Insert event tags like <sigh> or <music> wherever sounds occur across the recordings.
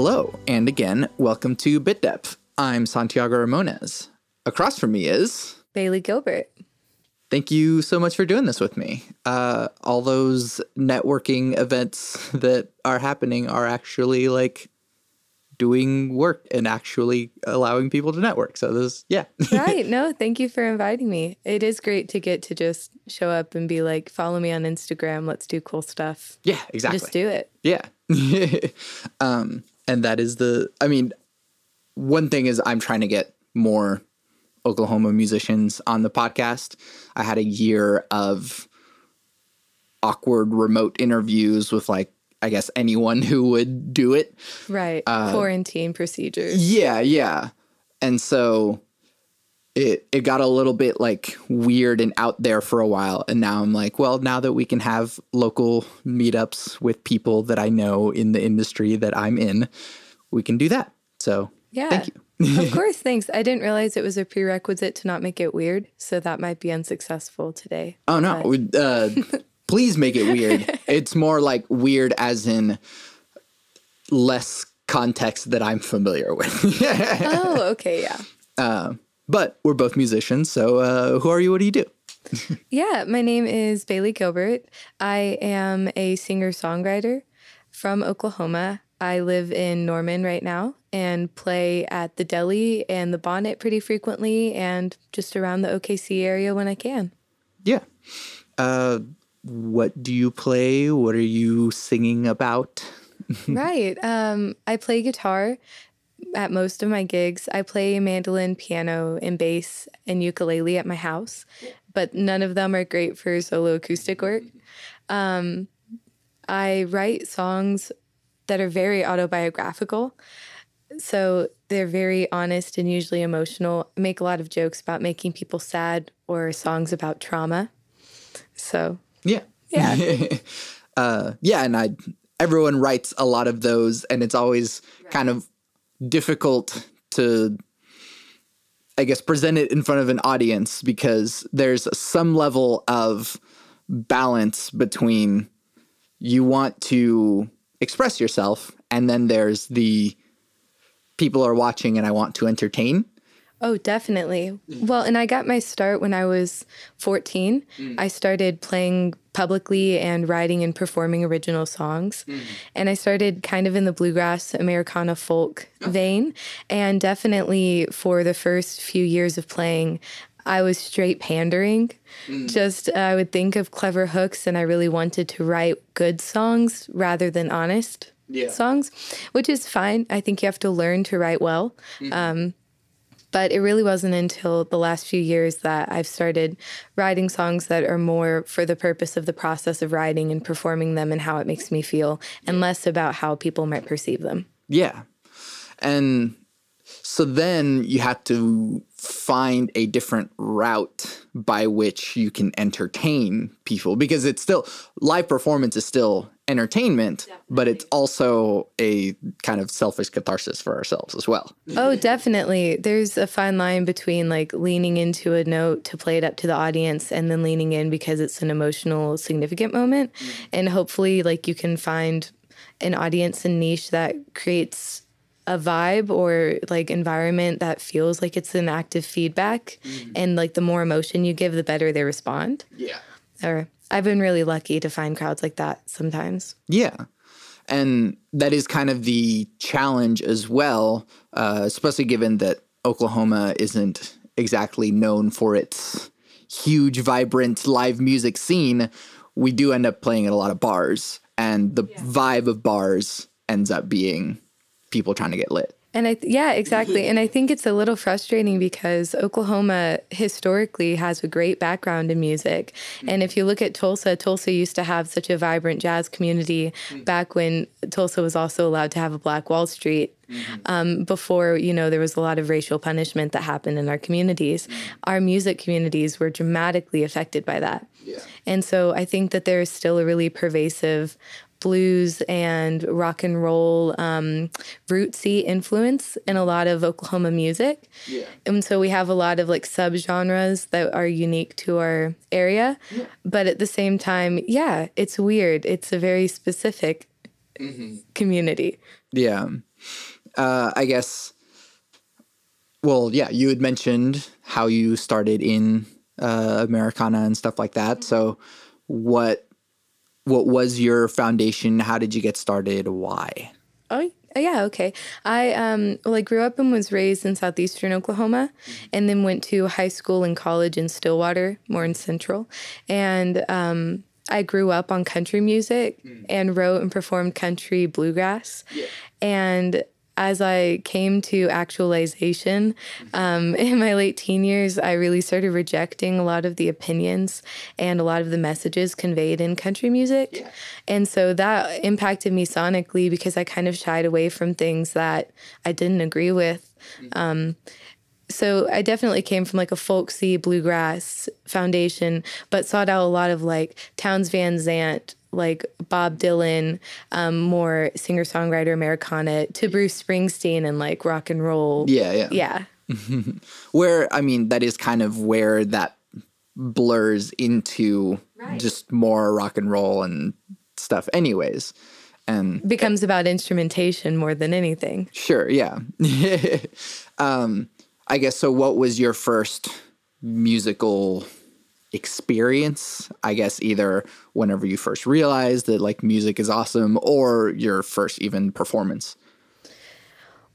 Hello, and again, welcome to Bit Depth. I'm Santiago Ramones. Across from me is Bailey Gilbert. Thank you so much for doing this with me. Uh, all those networking events <laughs> that are happening are actually like doing work and actually allowing people to network. So this, yeah. <laughs> right. No, thank you for inviting me. It is great to get to just show up and be like, follow me on Instagram. Let's do cool stuff. Yeah, exactly. Just do it. Yeah. <laughs> um, and that is the, I mean, one thing is I'm trying to get more Oklahoma musicians on the podcast. I had a year of awkward remote interviews with like I guess anyone who would do it. Right. Uh, Quarantine procedures. Yeah, yeah. And so it it got a little bit like weird and out there for a while and now I'm like, well, now that we can have local meetups with people that I know in the industry that I'm in, we can do that. So, yeah. Thank you of <laughs> course, thanks. I didn't realize it was a prerequisite to not make it weird, so that might be unsuccessful today. Oh no! Uh, <laughs> please make it weird. it's more like weird as in less context that I'm familiar with. <laughs> oh, okay, yeah. Uh, but we're both musicians, so uh, who are you? What do you do? <laughs> yeah, my name is Bailey Gilbert. I am a singer songwriter from Oklahoma. I live in Norman right now and play at the deli and the bonnet pretty frequently and just around the OKC area when I can. Yeah. Uh, what do you play? What are you singing about? <laughs> right. Um, I play guitar at most of my gigs. I play mandolin, piano, and bass and ukulele at my house, but none of them are great for solo acoustic work. Um, I write songs that are very autobiographical. So they're very honest and usually emotional. I make a lot of jokes about making people sad or songs about trauma. So yeah, yeah, <laughs> uh, yeah, and I everyone writes a lot of those, and it's always right. kind of difficult to I guess present it in front of an audience because there's some level of balance between you want to express yourself and then there's the people are watching and I want to entertain. Oh, definitely. Well, and I got my start when I was 14. Mm. I started playing publicly and writing and performing original songs. Mm. And I started kind of in the bluegrass Americana folk oh. vein. And definitely for the first few years of playing, I was straight pandering. Mm. Just uh, I would think of clever hooks, and I really wanted to write good songs rather than honest yeah. songs, which is fine. I think you have to learn to write well. Mm-hmm. Um, but it really wasn't until the last few years that I've started writing songs that are more for the purpose of the process of writing and performing them and how it makes me feel, and less about how people might perceive them. Yeah. And so then you have to find a different route by which you can entertain people because it's still live performance is still entertainment definitely. but it's also a kind of selfish catharsis for ourselves as well oh definitely there's a fine line between like leaning into a note to play it up to the audience and then leaning in because it's an emotional significant moment mm-hmm. and hopefully like you can find an audience and niche that creates a vibe or like environment that feels like it's an active feedback mm-hmm. and like the more emotion you give the better they respond yeah or i've been really lucky to find crowds like that sometimes yeah and that is kind of the challenge as well uh, especially given that oklahoma isn't exactly known for its huge vibrant live music scene we do end up playing at a lot of bars and the yeah. vibe of bars ends up being people trying to get lit. And I, th- yeah, exactly. And I <laughs> think it's a little frustrating because Oklahoma historically has a great background in music. Mm-hmm. And if you look at Tulsa, Tulsa used to have such a vibrant jazz community mm. back when Tulsa was also allowed to have a Black Wall Street. Mm-hmm. Um, before you know there was a lot of racial punishment that happened in our communities mm. our music communities were dramatically affected by that yeah. and so i think that there's still a really pervasive blues and rock and roll um, rootsy influence in a lot of Oklahoma music. Yeah. And so we have a lot of like subgenres that are unique to our area. Yeah. But at the same time, yeah, it's weird. It's a very specific mm-hmm. community. Yeah. Uh, I guess. Well, yeah, you had mentioned how you started in uh, Americana and stuff like that. So, what what was your foundation? How did you get started? Why? Oh, yeah, okay. I um well I grew up and was raised in southeastern Oklahoma and then went to high school and college in Stillwater, more in central. And um I grew up on country music and wrote and performed country bluegrass. And as I came to actualization um, <laughs> in my late teen years, I really started rejecting a lot of the opinions and a lot of the messages conveyed in country music. And so that impacted me sonically because I kind of shied away from things that I didn't agree with. Um, so I definitely came from like a folksy bluegrass foundation, but sought out a lot of like Townes Van Zandt, like Bob Dylan, um, more singer songwriter Americana, to Bruce Springsteen and like rock and roll. Yeah, yeah. Yeah. <laughs> Where I mean, that is kind of where that blurs into Right. just more rock and roll and stuff, anyways. And Becomes about instrumentation more than anything. Sure, yeah. <laughs> um, I guess so. What was your first musical experience? I guess either whenever you first realized that like music is awesome, or your first even performance.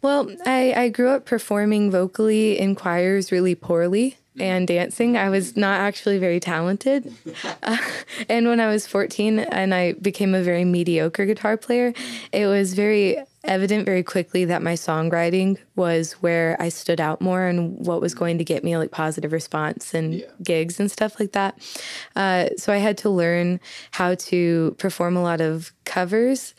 Well, I, I grew up performing vocally in choirs really poorly and dancing. I was not actually very talented. Uh, <laughs> and when I was 14 and I became a very mediocre guitar player, it was very evident very quickly that my songwriting was where I stood out more and what was going to get me like positive response and gigs and stuff like that. Uh, so I had to learn how to perform a lot of covers.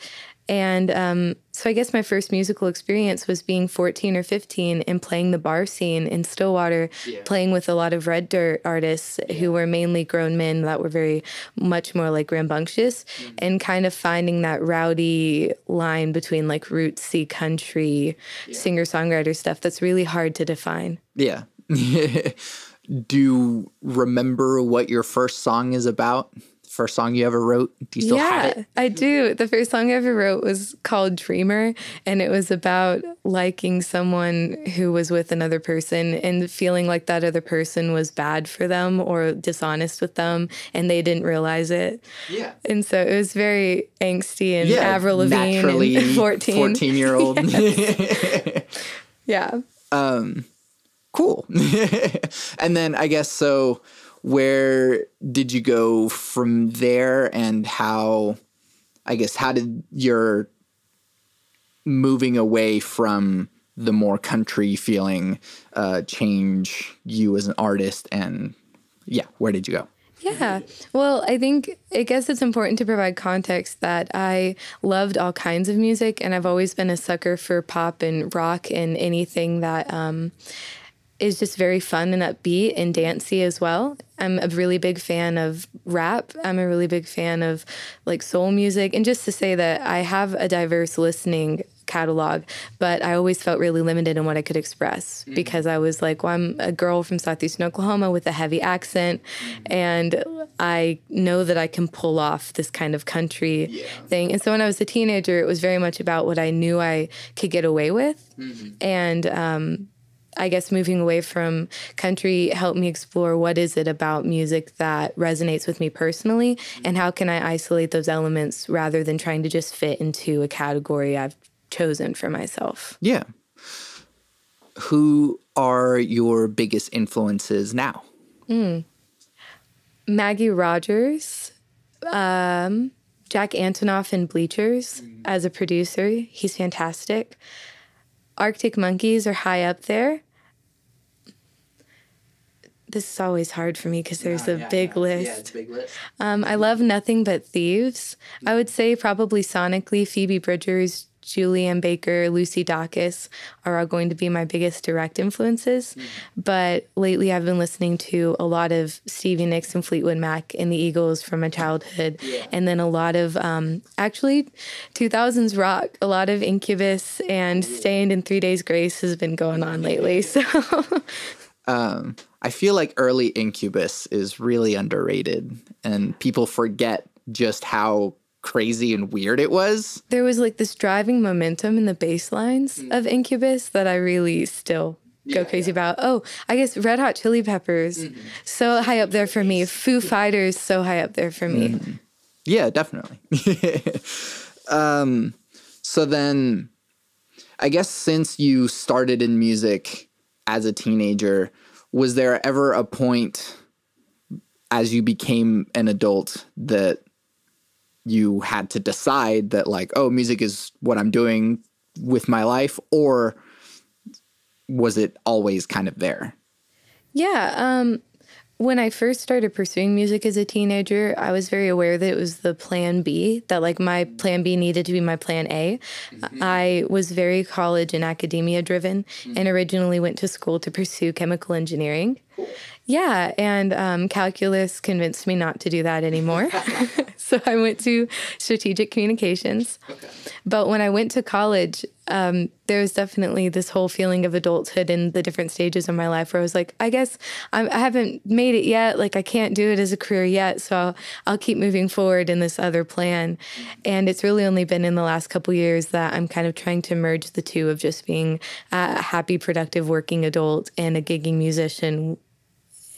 And um, so I guess my first musical experience was being 14 or 15 and playing the bar scene in Stillwater, playing with a lot of red dirt artists who were mainly grown men that were very much more like rambunctious mm-hmm. and kind of finding that rowdy line between like rootsy country singer songwriter stuff that's really hard to define. Yeah. <laughs> Do you remember what your first song is about? First song you ever wrote? Do you still have yeah, it? I do. The first song I ever wrote was called Dreamer, and it was about liking someone who was with another person and feeling like that other person was bad for them or dishonest with them, and they didn't realize it. Yeah. And so it was very angsty and Yeah, Avril Lavigne and <laughs> 14. 14 year old. <laughs> <laughs> Yeah. Um, cool. and then I guess so where did you go from there and how I guess how did your moving away from the more country feeling uh change you as an artist and yeah, where did you go? Yeah. Well, I think, I guess it's important to provide context that I loved all kinds of music and I've always been a sucker for pop and rock and anything that um, is just very fun and upbeat and dancey as well. I'm a really big fan of rap. I'm a really big fan of like soul music. And just to say that I have a diverse listening catalog, but I always felt really limited in what I could express mm. because I was like, well, I'm a girl from Southeastern Oklahoma with a heavy accent, mm. and I know that I can pull off this kind of country thing. And so when I was a teenager, it was very much about what I knew I could get away with. Mm-hmm. And, um, I guess moving away from country helped me explore what is it about music that resonates with me personally and how can I isolate those elements rather than trying to just fit into a category I've chosen for myself. Yeah. Who are your biggest influences now? Maggie Rogers, um, Jack Antonoff in Bleachers as a producer. He's fantastic. Arctic Monkeys are high up there. This is always hard for me because there's a big list. Yeah, big list. Um, I love Nothing But Thieves. I would say probably sonically, Phoebe Bridgers, Julien Baker, Lucy Dacus are all going to be my biggest direct influences. But lately, I've been listening to a lot of Stevie Nicks and Fleetwood Mac and the Eagles from my childhood, and then a lot of um, actually 2000s rock. A lot of Incubus and Staind and Three Days Grace has been going on lately. So. <laughs> Um, I feel like early Incubus is really underrated, and people forget just how crazy and weird it was. There was like this driving momentum in the bass lines mm. of Incubus that I really still go yeah, crazy yeah. about. Oh, I guess Red Hot Chili Peppers, mm-hmm. so high up there for me. Foo Fighters, so high up there for me. Mm-hmm. Yeah, definitely. <laughs> um, so then, I guess since you started in music as a teenager, was there ever a point as you became an adult that you had to decide that like oh music is what i'm doing with my life or was it always kind of there? Yeah um when I first started pursuing music as a teenager, I was very aware that it was the plan B, that like my plan B needed to be my plan A. Mm-hmm. I was very college and academia driven mm-hmm. and originally went to school to pursue chemical engineering. Cool. Yeah, and um, calculus convinced me not to do that anymore. <laughs> <laughs> so I went to strategic communications. Okay. But when I went to college, um, there was definitely this whole feeling of adulthood in the different stages of my life where I was like, I guess I'm, I have not made it yet. Like, I can't do it as a career yet. So I'll, I'll keep moving forward in this other plan. And it's really only been in the last couple years that I'm kind of trying to merge the two of just being a happy, productive working adult and a gigging musician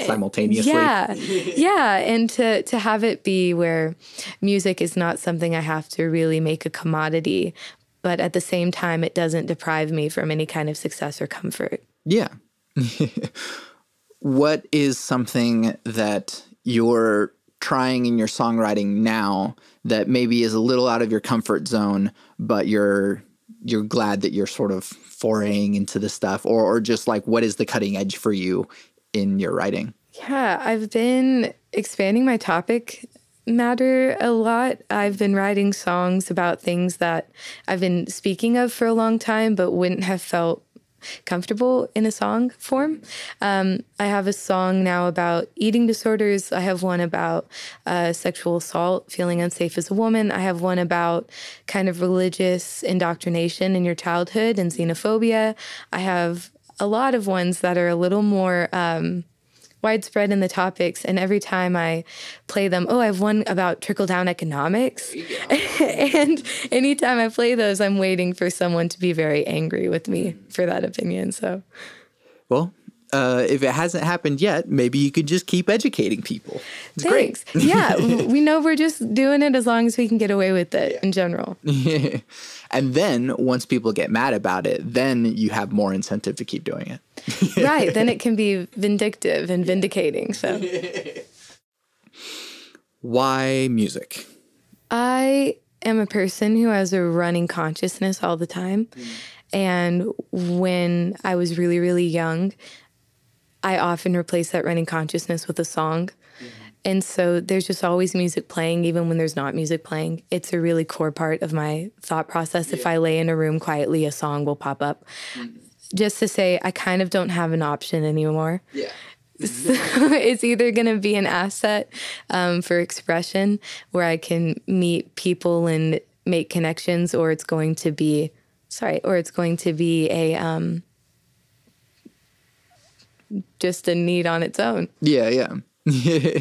simultaneously. Yeah. <laughs> yeah. And to, to have it be where music is not something I have to really make a commodity, but at the same time, it doesn't deprive me from any kind of success or comfort. Yeah. <laughs> what is something that you're trying in your songwriting now that maybe is a little out of your comfort zone, but you're you're glad that you're sort of foraying into the stuff or or just like what is the cutting edge for you in your writing? Yeah, I've been expanding my topic matter a lot. I've been writing songs about things that I've been speaking of for a long time, but wouldn't have felt comfortable in a song form. Um, I have a song now about eating disorders. I have one about uh, sexual assault, feeling unsafe as a woman. I have one about kind of religious indoctrination in your childhood and xenophobia. I have a lot of ones that are a little more um, widespread in the topics. And every time I play them, oh, I have one about trickle down economics. <laughs> and anytime I play those, I'm waiting for someone to be very angry with me for that opinion. So, well, uh, if it hasn't happened yet, maybe you could just keep educating people. It's Thanks. Great. yeah, <laughs> we know we're just doing it as long as we can get away with it yeah. in general. <laughs> and then once people get mad about it, then you have more incentive to keep doing it. <laughs> right. Then it can be vindictive and vindicating. So, why music? I am a person who has a running consciousness all the time. Mm. And when I was really, really young, I often replace that running consciousness with a song. Mm-hmm. And so there's just always music playing, even when there's not music playing. It's a really core part of my thought process. Yeah. If I lay in a room quietly, a song will pop up. Mm-hmm. Just to say, I kind of don't have an option anymore. Yeah. <laughs> So it's either going to be an asset um, for expression where I can meet people and make connections, or it's going to be, sorry, or it's going to be a, um, just a need on its own. Yeah, yeah. <laughs>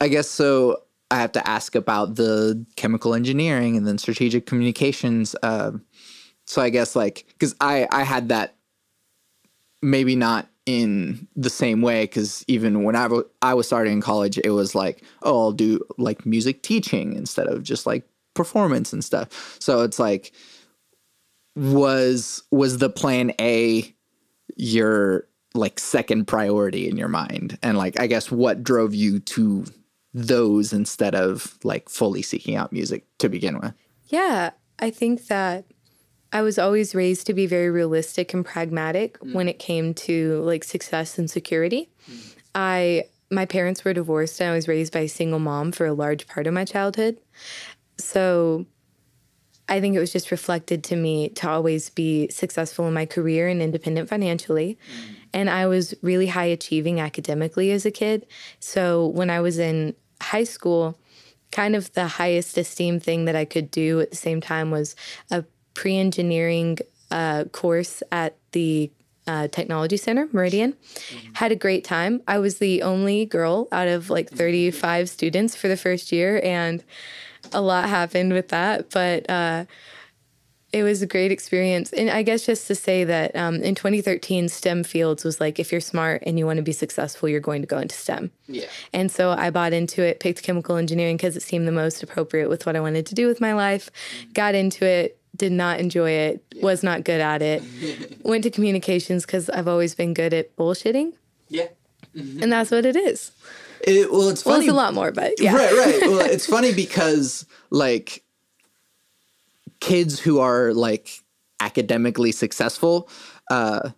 I guess so. I have to ask about the chemical engineering and then strategic communications. Uh, so I guess like because I I had that maybe not in the same way because even when I, w- I was starting in college it was like oh i'll do like music teaching instead of just like performance and stuff so it's like was was the plan a your like second priority in your mind and like i guess what drove you to those instead of like fully seeking out music to begin with yeah i think that i was always raised to be very realistic and pragmatic mm. when it came to like success and security mm. i my parents were divorced and i was raised by a single mom for a large part of my childhood so I think it was just reflected to me to always be successful in my career and independent financially. Mm. And I was really high achieving academically as a kid. So when I was in high school, kind of the highest esteem thing that I could do at the same time was a pre engineering uh, course at the uh, Technology Center, Meridian. Mm-hmm. Had a great time. I was the only girl out of like 35 students for the first year. And a lot happened with that, but uh, it was a great experience. And I guess just to say that um, in 2013, STEM Fields was like, if you're smart and you want to be successful, you're going to go into STEM. Yeah. And so I bought into it, picked chemical engineering because it seemed the most appropriate with what I wanted to do with my life, got into it, did not enjoy it, was not good at it, <laughs> went to communications because I've always been good at bullshitting. Yeah. And that's what it is. It, well, it's Well, funny. it's a lot more, but yeah. Right, right. Well, it's <laughs> funny because like kids who are like academically successful, uh,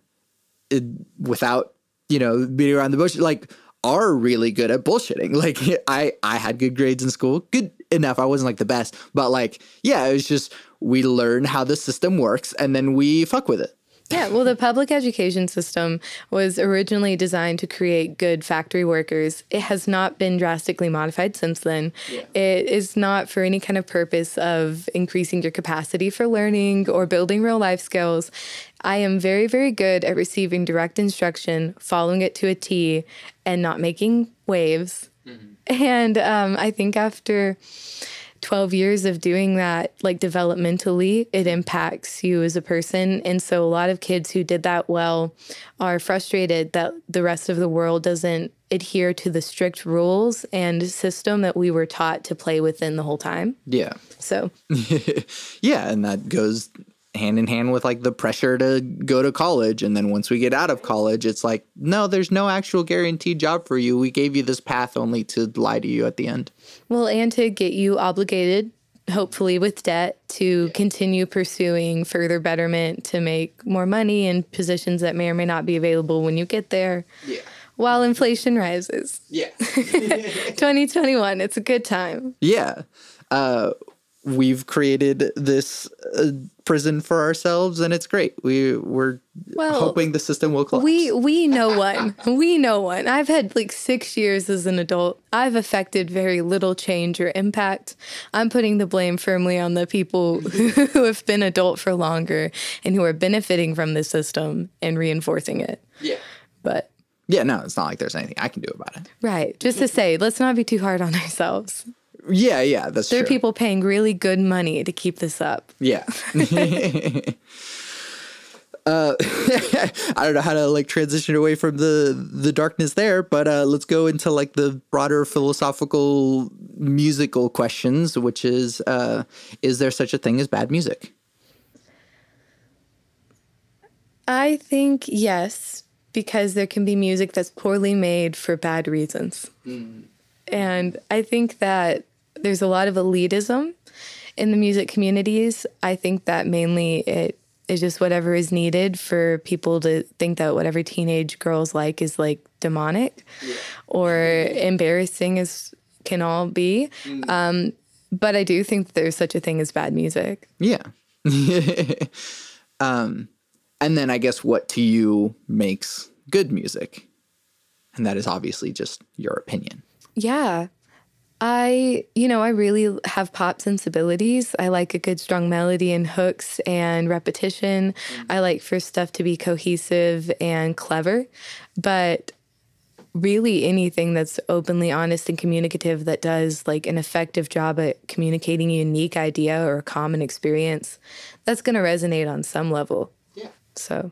it, without you know beating around the bush, like are really good at bullshitting. <laughs> Like I, I had good grades in school, good enough. I wasn't like the best, but like yeah, it was just we learn how the system works and then we fuck with it. Yeah, well, the public education system was originally designed to create good factory workers. It has not been drastically modified since then. It is not for any kind of purpose of increasing your capacity for learning or building real life skills. I am very, very good at receiving direct instruction, following it to a T, and not making waves. And um, I think after 12 years of doing that, like developmentally, it impacts you as a person. And so a lot of kids who did that well are frustrated that the rest of the world doesn't adhere to the strict rules and system that we were taught to play within the whole time. Yeah. So, <laughs> yeah, and that goes hand in hand with like the pressure to go to college and then once we get out of college it's like no there's no actual guaranteed job for you we gave you this path only to lie to you at the end well, and to get you obligated, hopefully with debt, to continue pursuing further betterment, to make more money in positions that may or may not be available when you get there. yeah While inflation rises. yeah <laughs> <laughs> 2021, it's a good time. yeah uh we've created this uh, prison for ourselves and it's great we we're Well, hoping the system will collapse We we know one. <laughs> We know one. I've had like 6 years as an adult. I've affected very little change or impact. I'm putting the blame firmly on the people <laughs> who have been adult for longer and who are benefiting from the system and reinforcing it. yeah But yeah no it's not like there's anything i can do about it right, just to say, let's not be too hard on ourselves. Yeah yeah that's true. There are people paying really good money to keep this up. Yeah. <laughs> uh, <laughs> I don't know how to like transition away from the the darkness there, but uh, let's go into like the broader philosophical musical questions, which is uh, is there such a thing as bad music? I think yes, because there can be music that's poorly made for bad reasons. And I think that there's a lot of elitism in the music communities. I think that mainly it is just whatever is needed for people to think that whatever teenage girls like is like demonic or embarrassing as can all be. Um, but I do think there's such a thing as bad music. Yeah. <laughs> um, and then I guess what to you makes good music, and that is obviously just your opinion. Yeah. I, you know, I really have pop sensibilities. I like a good strong melody and hooks and repetition. I like for stuff to be cohesive and clever. But really anything that's openly honest and communicative that does like an effective job at communicating a unique idea or a common experience, that's going to resonate on some level. Yeah. So,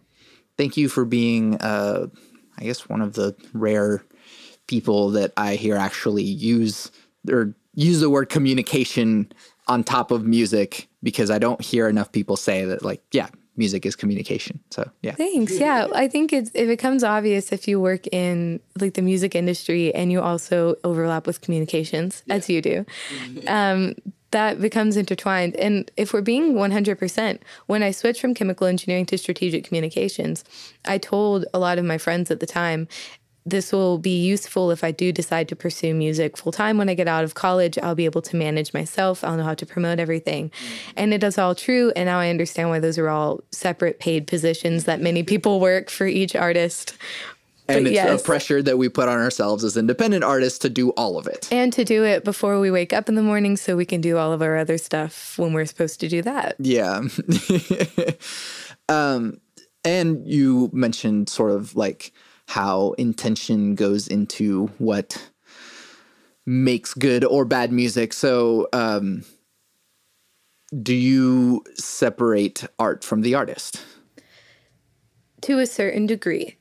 thank you for being uh i guess one of the rare people that i hear actually use or use the word communication on top of music because i don't hear enough people say that like yeah music is communication so yeah Thanks. Yeah, I think it's it becomes obvious if you work in like the music industry and you also overlap with communications, as you do. Um, that becomes intertwined. And if we're being 100%, when I switched from chemical engineering to strategic communications, I told a lot of my friends at the time, this will be useful if I do decide to pursue music full time when I get out of college. I'll be able to manage myself. I'll know how to promote everything. And it is all true. And now I understand why those are all separate paid positions that many people work for each artist. and But it's yes. a pressure that we put on ourselves as independent artists to do all of it And to do it before we wake up in the morning so we can do all of our other stuff when we're supposed to do that. Yeah. <laughs> um, and you mentioned sort of like how intention goes into what makes good or bad music. So, um, do you separate art from the artist? To a certain degree.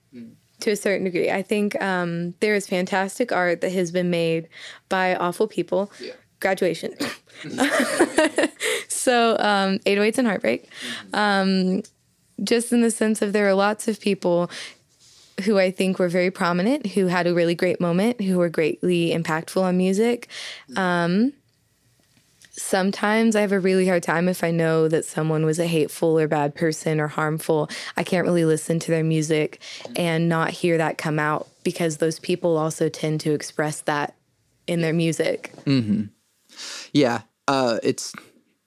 To a certain degree. I think um, there is fantastic art that has been made by awful people. Yeah. Graduation. <laughs> <laughs> so, um, 808s and Heartbreak. Um, just in the sense of there are lots of people who I think were very prominent, who had a really great moment, who were greatly impactful on music. Um, sometimes I have a really hard time if I know that someone was a hateful or bad person or harmful. I can't really listen to their music and not hear that come out because those people also tend to express that in their music. Yeah, uh, it's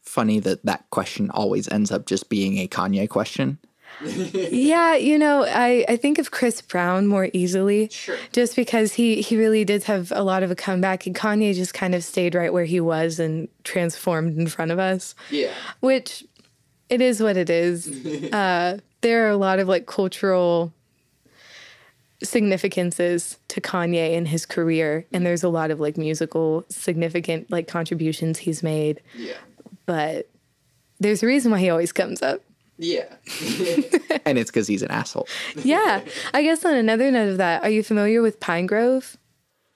funny that that question always ends up just being a Kanye question. Yeah, you know, I, I think of Chris Brown more easily. Sure. Just because he, he really did have a lot of a comeback, and Kanye just kind of stayed right where he was and transformed in front of us. Yeah. which it is what it is. <laughs> uh, there are a lot of like cultural significances to Kanye in his career, and there's a lot of like musical significant like contributions he's made. Yeah. But there's a reason why he always comes up. Yeah. <laughs> and it's because he's an asshole. Yeah, I guess on another note of that, are you familiar with Pinegrove?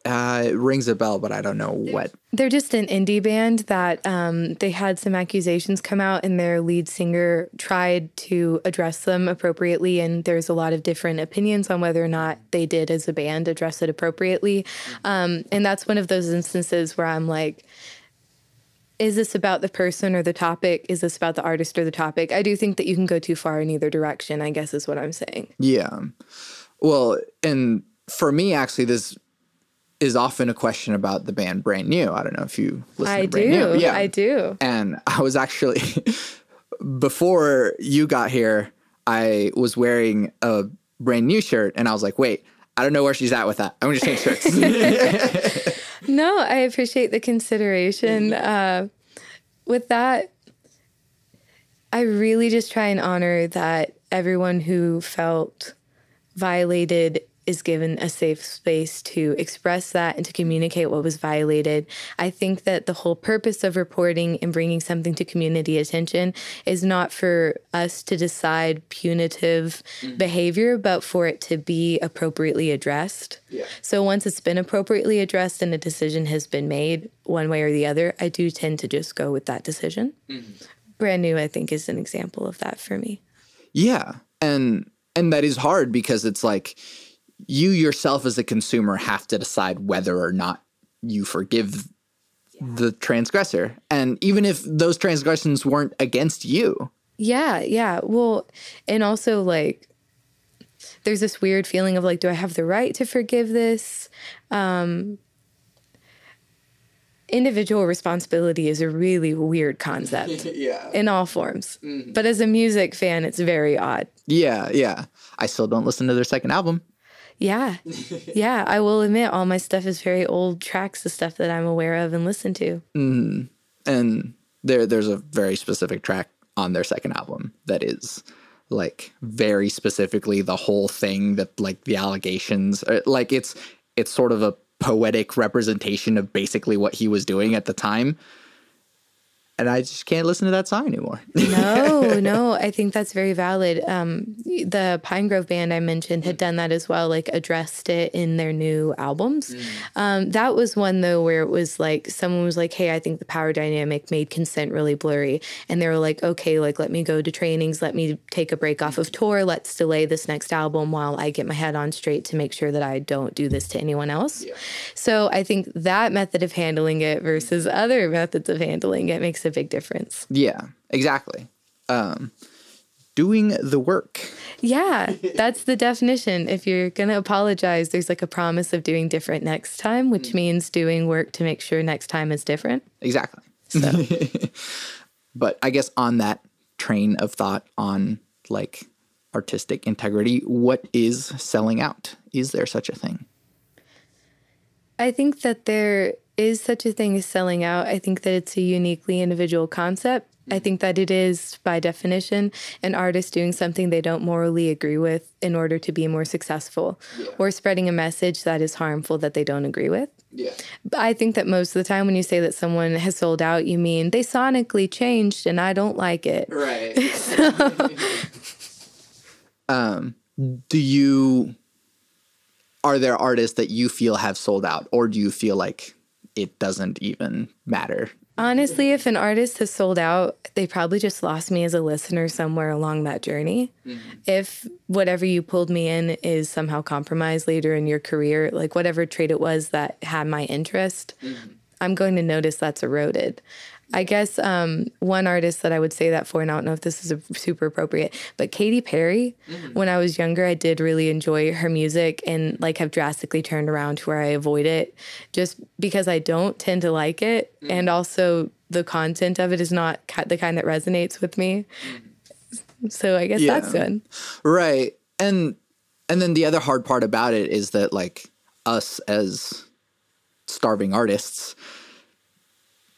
Uh, it rings a bell, but I don't know what. They're just an indie band that um, they had some accusations come out, and their lead singer tried to address them appropriately. And there's a lot of different opinions on whether or not they did, as a band, address it appropriately. Um, and that's one of those instances where I'm like, is this about the person or the topic? Is this about the artist or the topic? I do think that you can go too far in either direction, I guess is what I'm saying. Yeah. Well, and for me, actually, this is often a question about the band Brand New. I don't know if you listen I to Brand do. New. Yeah. I do. And I was actually, <laughs> before you got here, I was wearing a Brand New shirt, and I was like, wait, I don't know where she's at with that. I'm going to change shirts. <laughs> <laughs> No, I appreciate the consideration. Uh, with that, I really just try and honor that everyone who felt violated is given a safe space to express that and to communicate what was violated. I think that the whole purpose of reporting and bringing something to community attention is not for us to decide punitive mm-hmm. behavior, but for it to be appropriately addressed. Yeah. So once it's been appropriately addressed and a decision has been made one way or the other, I do tend to just go with that decision. Mm-hmm. Brand new, I think, is an example of that for me. Yeah. And and that is hard because it's like you yourself as a consumer have to decide whether or not you forgive the transgressor. And even if those transgressions weren't against you. Yeah, yeah. Well, and also like there's this weird feeling of like, do I have the right to forgive this? Um individual responsibility is a really weird concept <laughs> yeah. in all forms. But as a music fan, it's very odd. Yeah, yeah. I still don't listen to their second album. Yeah. <laughs> yeah. I will admit all my stuff is very old tracks, the stuff that I'm aware of and listen to. And there there's a very specific track on their second album that is like very specifically the whole thing that like the allegations uh, like it's it's sort of a poetic representation of basically what he was doing at the time. And I just can't listen to that song anymore. no, <laughs> no, I think that's very valid. Um, the Pinegrove band I mentioned had done that as well, like addressed it in their new albums. Um, that was one though where it was like someone was like, "Hey, I think the power dynamic made consent really blurry," and they were like, "Okay, like let me go to trainings, let me take a break off of tour, let's delay this next album while I get my head on straight to make sure that I don't do this to anyone else." So I think that method of handling it versus other methods of handling it makes a big difference. yeah, exactly. Um, doing the work. Yeah, <laughs> that's the definition. If you're going to apologize, there's like a promise of doing different next time, which means doing work to make sure next time is different. Exactly. So, <laughs> But I guess on that train of thought on like artistic integrity, what is selling out? Is there such a thing? I think that there is such a thing as selling out. I think that it's a uniquely individual concept. I think that it is, by definition, an artist doing something they don't morally agree with in order to be more successful yeah. or spreading a message that is harmful that they don't agree with. Yeah. But I think that most of the time when you say that someone has sold out, you mean they sonically changed and I don't like it. Right. so. <laughs> <laughs> um, do you, are there artists that you feel have sold out or do you feel like it doesn't even matter Honestly, if an artist has sold out, they probably just lost me as a listener somewhere along that journey. Mm-hmm. If whatever you pulled me in is somehow compromised later in your career, like whatever trait it was that had my interest, mm-hmm. I'm going to notice that's eroded. I guess um, one artist that I would say that for, and I don't know if this is super appropriate, but Katy Perry. Mm-hmm. When I was younger, I did really enjoy her music and like have drastically turned around to where I avoid it just because I don't tend to like it. Mm-hmm. And also, the content of it is not the kind that resonates with me. Mm-hmm. So I guess yeah. that's good. Right. And and then the other hard part about it is that like us as starving artists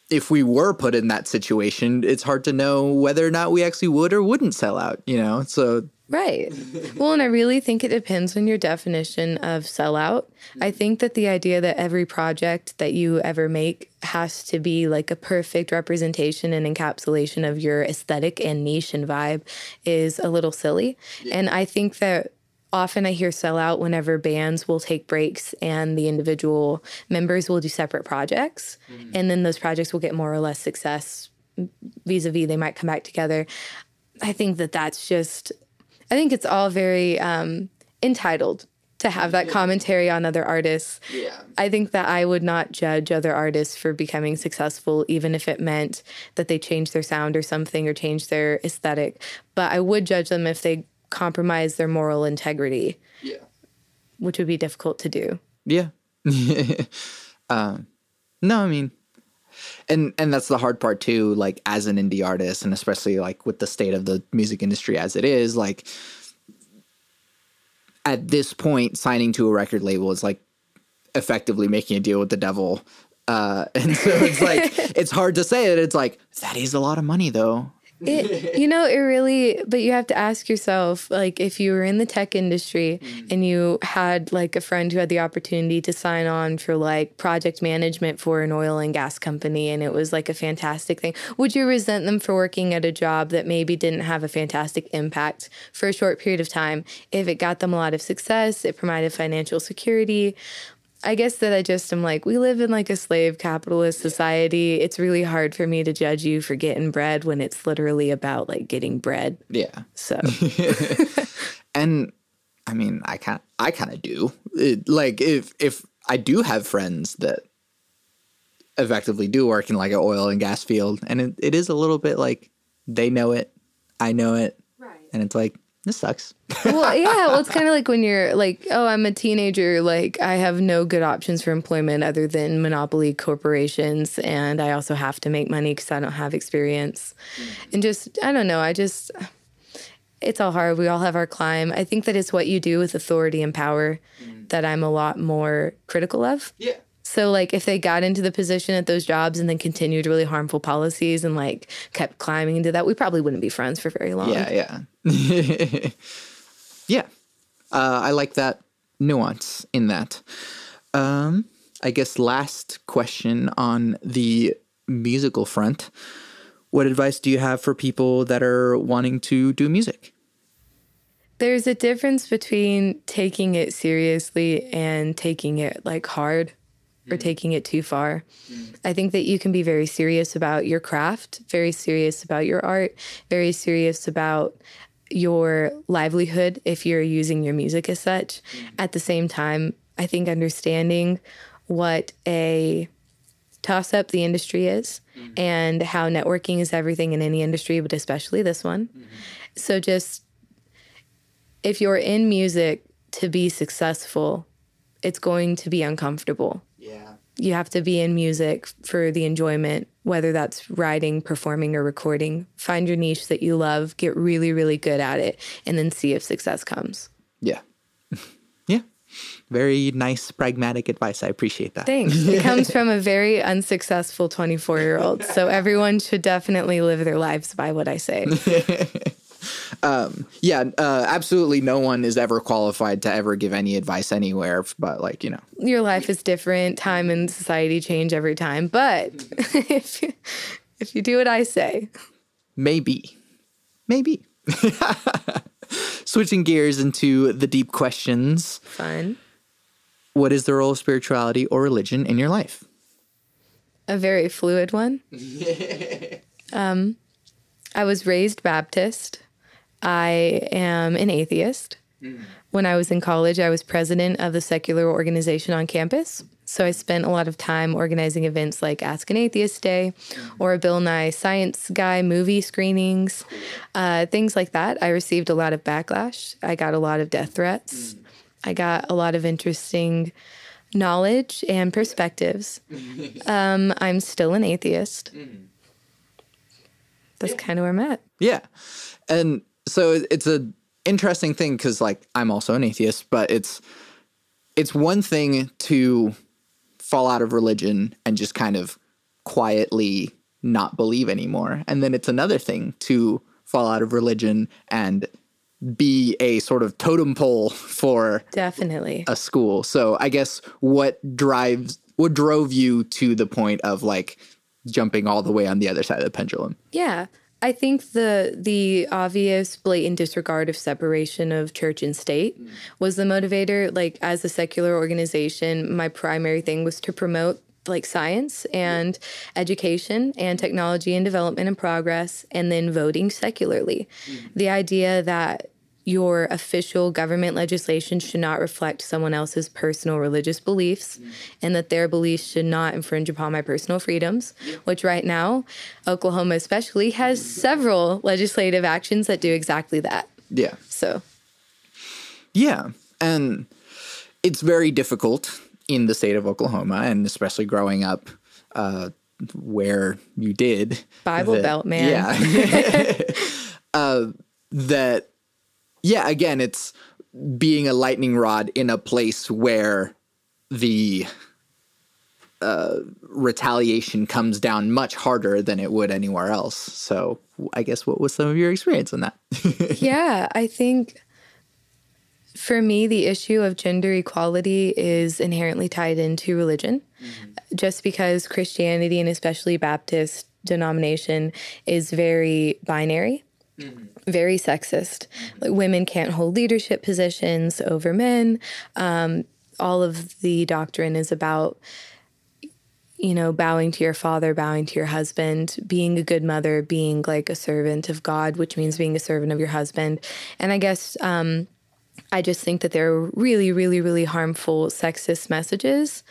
if we were put in that situation, it's hard to know whether or not we actually would or wouldn't sell out, you know? So Right. Well, and I really think it depends on your definition of sellout. I think that the idea that every project that you ever make has to be like a perfect representation and encapsulation of your aesthetic and niche and vibe is a little silly. And I think that often I hear sellout whenever bands will take breaks and the individual members will do separate projects. Mm-hmm. And then those projects will get more or less success vis a vis. They might come back together. I think that that's just, I think it's all very um, entitled to have that commentary on other artists. Yeah. I think that I would not judge other artists for becoming successful, even if it meant that they changed their sound or something or changed their aesthetic. But I would judge them if they compromise their moral integrity. Yeah. Which would be difficult to do. Yeah. <laughs> um, no, I mean, and and that's the hard part too. Like as an indie artist, and especially like with the state of the music industry as it is, like at this point, signing to a record label is like effectively making a deal with the devil. Uh, <laughs> and so it's like <laughs> it's hard to say it. It's like that is a lot of money though. It, you know, it really, but you have to ask yourself, like, if you were in the tech industry mm. and you had like a friend who had the opportunity to sign on for like project management for an oil and gas company and it was like a fantastic thing, would you resent them for working at a job that maybe didn't have a fantastic impact for a short period of time? If it got them a lot of success, it provided financial security, I guess that I just am like, we live in like a slave capitalist society. It's really hard for me to judge you for getting bread when it's literally about like getting bread. Yeah. So. <laughs> and I mean, I kind I kind of do. It, like if if I do have friends that effectively do work in like an oil and gas field, and it, it is a little bit like they know it, I know it, right. and it's like this sucks. <laughs> well, yeah. Well, it's kind of like when you're like, oh, I'm a teenager. Like, I have no good options for employment other than monopoly corporations. And I also have to make money because I don't have experience. Mm-hmm. And just, I don't know. I just, it's all hard. We all have our climb. I think that it's what you do with authority and power mm-hmm. that I'm a lot more critical of. Yeah. So like if they got into the position at those jobs and then continued really harmful policies and like kept climbing into that, we probably wouldn't be friends for very long. Yeah, yeah. <laughs> yeah. Uh, I like that nuance in that. Um, I guess last question on the musical front. What advice do you have for people that are wanting to do music? There's a difference between taking it seriously and taking it like hard or taking it too far. Mm. I think that you can be very serious about your craft, very serious about your art, very serious about your livelihood if you're using your music as such. Mm. At the same time, I think understanding what a toss up the industry is mm. and how networking is everything in any industry, but especially this one. Mm-hmm. So just if you're in music to be successful, it's going to be uncomfortable you have to be in music for the enjoyment, whether that's writing, performing, or recording. Find your niche that you love, get really, really good at it, and then see if success comes. Yeah. <laughs> yeah. Very nice, pragmatic advice. I appreciate that. Thanks. <laughs> It comes from a very unsuccessful 24 year old. So everyone should definitely live their lives by what I say. <laughs> Yeah, uh, absolutely. No one is ever qualified to ever give any advice anywhere. But like you know, Your life is different. Time and society change every time. But <laughs> if you, if you do what I say, maybe, maybe. <laughs> Switching gears into the deep questions. fun. What is the role of spirituality or religion in your life? A very fluid one. <laughs> um, I was raised Baptist. I am an atheist. When I was in college, I was president of the secular organization on campus. So I spent a lot of time organizing events like Ask an Atheist Day or a Bill Nye Science Guy movie screenings, uh, things like that. I received a lot of backlash. I got a lot of death threats. I got a lot of interesting knowledge and perspectives. <laughs> Um, I'm still an atheist. That's kind of where I'm at. Yeah. And so it's a interesting thing cuz like I'm also an atheist, but it's it's one thing to fall out of religion and just kind of quietly not believe anymore. And then it's another thing to fall out of religion and be a sort of totem pole <laughs> for Definitely. a school. So I guess what drives what drove you to the point of like jumping all the way on the other side of the pendulum? Yeah. I think the the obvious blatant disregard of separation of church and state mm. was the motivator. Like as a secular organization, my primary thing was to promote like science and education and technology and development and progress and then voting secularly. Mm. The idea that your official government legislation should not reflect someone else's personal religious beliefs and that their beliefs should not infringe upon my personal freedoms, which right now, Oklahoma especially, has several legislative actions that do exactly that. Yeah. So, Yeah. And it's very difficult in the state of Oklahoma and especially growing up uh, where you did. Bible that- Belt, man. Yeah. <laughs> uh, that, yeah, again, it's being a lightning rod in a place where the uh, retaliation comes down much harder than it would anywhere else. So I guess what was some of your experience on that? <laughs> yeah, I think for me, the issue of gender equality is inherently tied into religion. Just because Christianity and especially Baptist denomination is very binary, very sexist. Like, women can't hold leadership positions over men. Um, all of the doctrine is about you know, bowing to your father, bowing to your husband, being a good mother, being like a servant of God, which means being a servant of your husband. And I guess um, I just think that there are really, really, really harmful sexist messages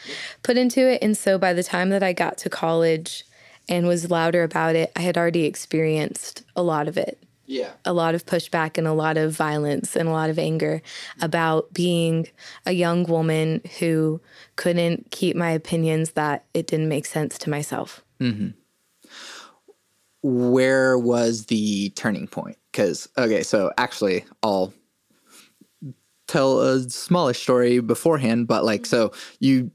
put into it. And so by the time that I got to college and was louder about it, I had already experienced a lot of it Yeah. a lot of pushback and a lot of violence and a lot of anger about being a young woman who couldn't keep my opinions that it didn't make sense to myself. Mm-hmm. where was the turning point? Because okay, so actually, I'll tell a smallish story beforehand. But like, mm-hmm. so you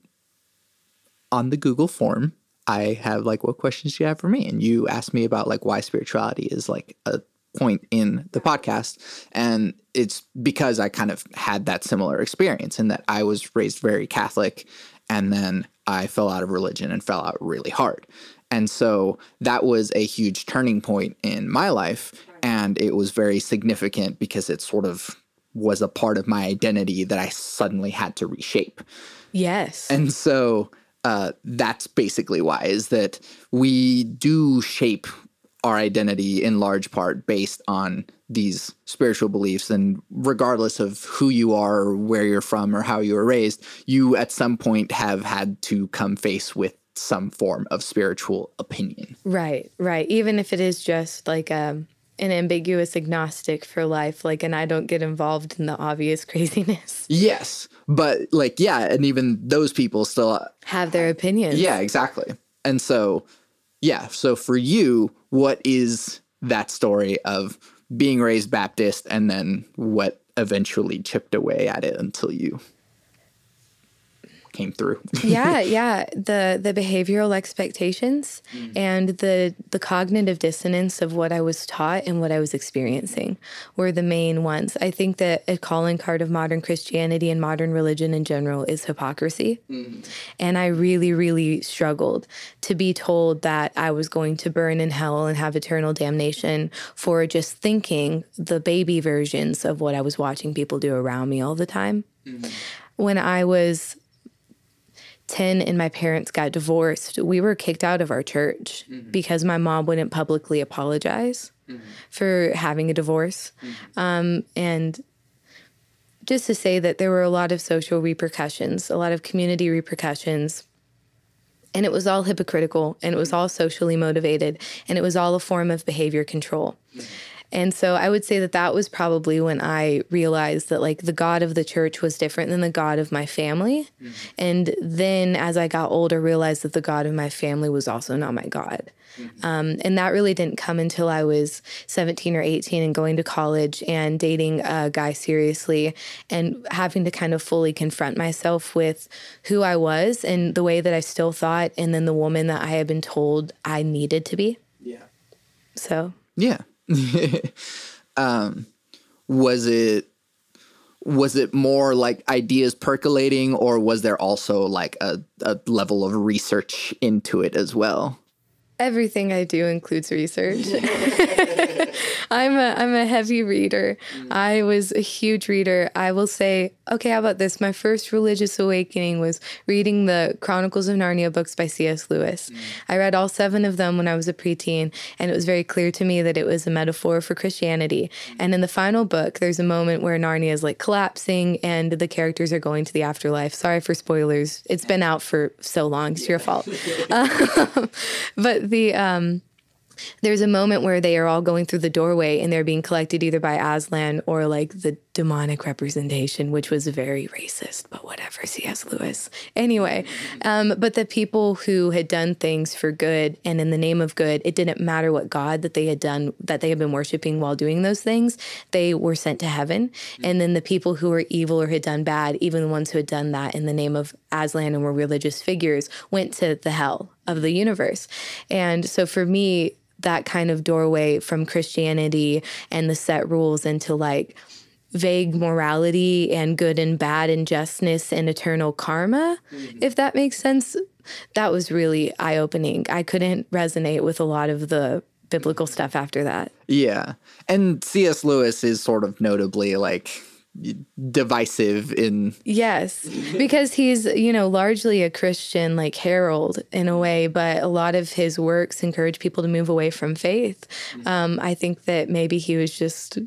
on the Google form, I have like, what questions do you have for me? And you asked me about like why spirituality is like a point in the podcast, and it's because I kind of had that similar experience in that I was raised very Catholic, and then I fell out of religion and fell out really hard. And so that was a huge turning point in my life. And it was very significant because it sort of was a part of my identity that I suddenly had to reshape. Yes. And so uh, that's basically why is that we do shape our identity in large part based on these spiritual beliefs and regardless of who you are or where you're from or how you were raised you at some point have had to come face with some form of spiritual opinion right, right. Even if it is just like um, an ambiguous agnostic for life, like, and I don't get involved in the obvious <laughs> craziness, yes but like yeah and even those people still have their opinions. Yeah, exactly. And so, yeah, so for you, what is that story of being raised Baptist and then what eventually chipped away at it until you came through. <laughs> yeah, yeah. The the behavioral expectations mm. and the the cognitive dissonance of what I was taught and what I was experiencing were the main ones. I think that a calling card of modern Christianity and modern religion in general is hypocrisy. Mm. And I really, really struggled to be told that I was going to burn in hell and have eternal damnation for just thinking the baby versions of what I was watching people do around me all the time. Mm. When I was 10 and my parents got divorced, we were kicked out of our church mm-hmm. because my mom wouldn't publicly apologize mm-hmm. for having a divorce. Mm-hmm. Um, and just to say that there were a lot of social repercussions, a lot of community repercussions. And it was all hypocritical and it was all socially motivated and it was all a form of behavior control. And so I would say that that was probably when I realized that like the God of the church was different than the God of my family. Mm-hmm. And then as I got older, realized that the God of my family was also not my God. Mm-hmm. Um, and that really didn't come until I was 17 or 18 and going to college and dating a guy seriously and having to kind of fully confront myself with who I was and the way that I still thought, and then the woman that I had been told I needed to be. Yeah. So. Yeah. <laughs> um, was it was it more like ideas percolating or was there also like a, a level of research into it as well Everything I do includes research. <laughs> <laughs> I'm a I'm a heavy reader. Mm. I was a huge reader. I will say, okay, how about this? My first religious awakening was reading the Chronicles of Narnia books by C.S. Lewis. Mm. I read all seven of them when I was a preteen, and it was very clear to me that it was a metaphor for Christianity. Mm. And in the final book, there's a moment where Narnia is like collapsing and the characters are going to the afterlife. Sorry for spoilers. It's been out for so long. It's your fault. <laughs> <laughs> Um, but the um, there's a moment where they are all going through the doorway and they're being collected either by Aslan or like the demonic representation, which was very racist, but whatever, C.S. Lewis. Anyway, um, but the people who had done things for good and in the name of good, it didn't matter what God that they had done, that they had been worshiping while doing those things, they were sent to heaven. And then the people who were evil or had done bad, even the ones who had done that in the name of Aslan and were religious figures, went to the hell of the universe. And so for me, that kind of doorway from Christianity and the set rules into like vague morality and good and bad and justness and eternal karma, mm-hmm. if that makes sense. That was really eye opening. I couldn't resonate with a lot of the biblical stuff after that. Yeah. And C.S. Lewis is sort of notably like divisive in yes because he's you know largely a christian like herald in a way but a lot of his works encourage people to move away from faith. Um, i think that maybe he was just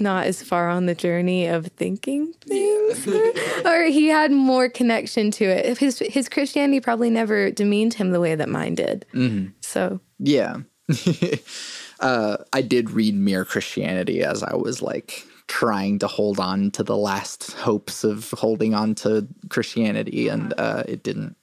not as far on the journey of thinking things or, <laughs> <laughs> or he had more connection to it. His his christianity probably never demeaned him the way that mine did. Mm-hmm. so yeah. <laughs> Uh, i did read mere christianity as i was like trying to hold on to the last hopes of holding on to Christianity, and uh, it didn't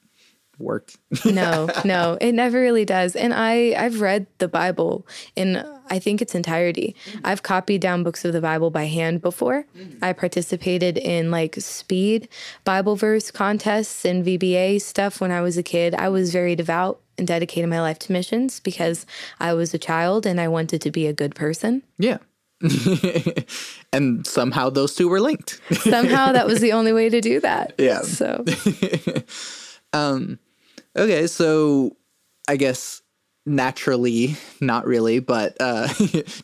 work. <laughs> no, no, it never really does. And I I've read the Bible in I think its entirety. I've copied down books of the Bible by hand before. I participated in like speed Bible verse contests and VBS stuff when I was a kid. I was very devout and dedicated my life to missions because I was a child and I wanted to be a good person. Yeah. <laughs> and somehow those two were linked. somehow that was the <laughs> only way to do that. Yeah. So <laughs> um okay, so I guess naturally, not really, but uh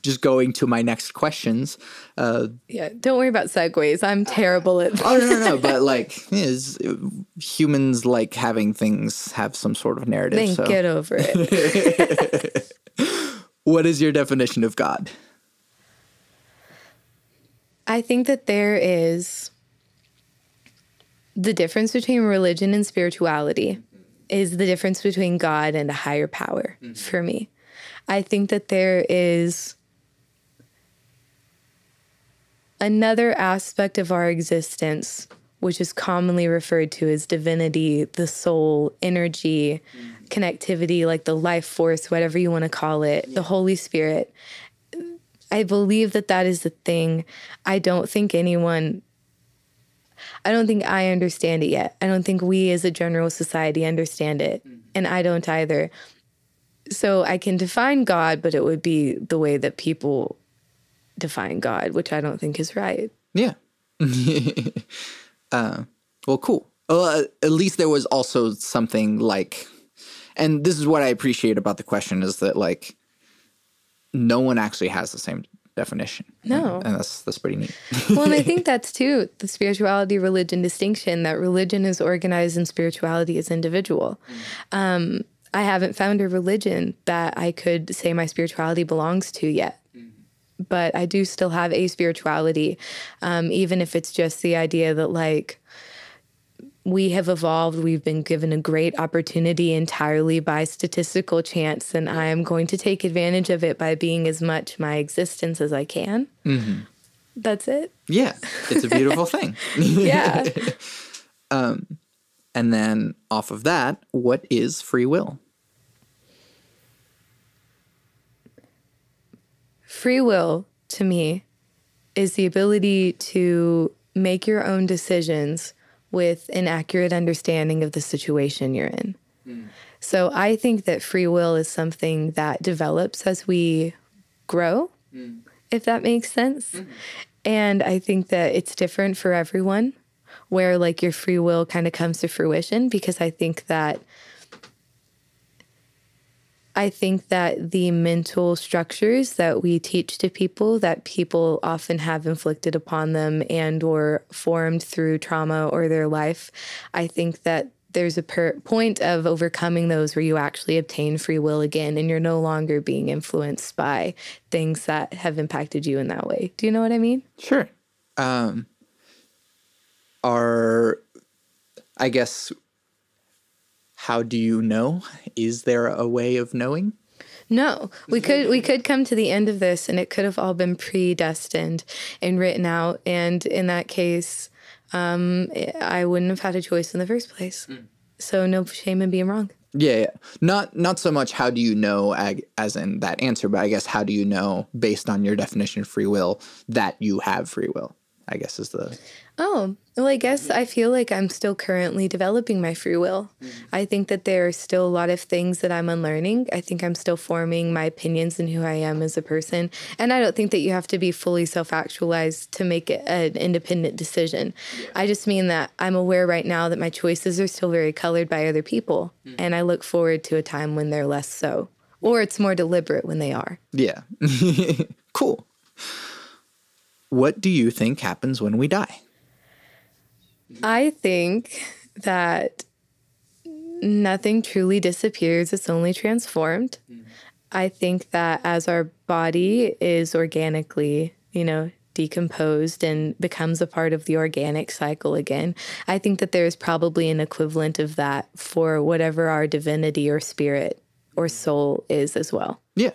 just going to my next questions. Uh Yeah, don't worry about segues. I'm terrible at Oh no no no, but like is humans like having things have some sort of narrative. Then so. get over it. what is your definition of God? I think that there is the difference between religion and spirituality is the difference between God and a higher power mm-hmm. for me. I think that there is another aspect of our existence which is commonly referred to as divinity, the soul, energy, mm-hmm. connectivity, like the life force, whatever you want to call it, yeah. the Holy Spirit. I believe that that is the thing. I don't think anyone I don't think I understand it yet. I don't think we as a general society understand it. And I don't either. So I can define God, but it would be the way that people define God, which I don't think is right. Yeah. <laughs> uh, well, cool. Well, uh, at least there was also something like, and this is what I appreciate about the question is that like, no one actually has the same definition. No. and that's that's pretty neat. <laughs> well, and I think <laughs> that's too the spirituality religion distinction that religion is organized and spirituality is individual. Um, I haven't found a religion that I could say my spirituality belongs to yet. But I do still have a spirituality, um, even if it's just the idea that, like, we have evolved. We've been given a great opportunity entirely by statistical chance, and I am going to take advantage of it by being as much my existence as I can. Mm-hmm. That's it. yeah, it's a beautiful <laughs> thing. Yeah. <laughs> Um, and then off of that, what is free will? Free will to me is the ability to make your own decisions with an accurate understanding of the situation you're in. Hmm. So I think that free will is something that develops as we grow, hmm. if that makes sense. Hmm. And I think that it's different for everyone, where like your free will kind of comes to fruition, because I think that I think that the mental structures that we teach to people that people often have inflicted upon them and or formed through trauma or their life, I think that there's a per- point of overcoming those where you actually obtain free will again and you're no longer being influenced by things that have impacted you in that way. Do you know what I mean? Sure. Um, are I guess how do you know? Is there a way of knowing? No, we could we could come to the end of this, and it could have all been predestined and written out. And in that case, um, I wouldn't have had a choice in the first place. So no shame in being wrong. Yeah, yeah. Not not so much how do you know as in that answer, but I guess how do you know based on your definition of free will that you have free will? I guess is the Oh, well, I guess I feel like I'm still currently developing my free will. Mm. I think that there are still a lot of things that I'm unlearning. I think I'm still forming my opinions and who I am as a person. And I don't think that you have to be fully self actualized to make it an independent decision. I just mean that I'm aware right now that my choices are still very colored by other people. Mm. And I look forward to a time when they're less so, or it's more deliberate when they are. yeah. <laughs> cool. What do you think happens when we die? I think that nothing truly disappears, it's only transformed. Mm-hmm. I think that as our body is organically, you know, decomposed and becomes a part of the organic cycle again, I think that there's probably an equivalent of that for whatever our divinity or spirit or mm-hmm. soul is as well. Yeah.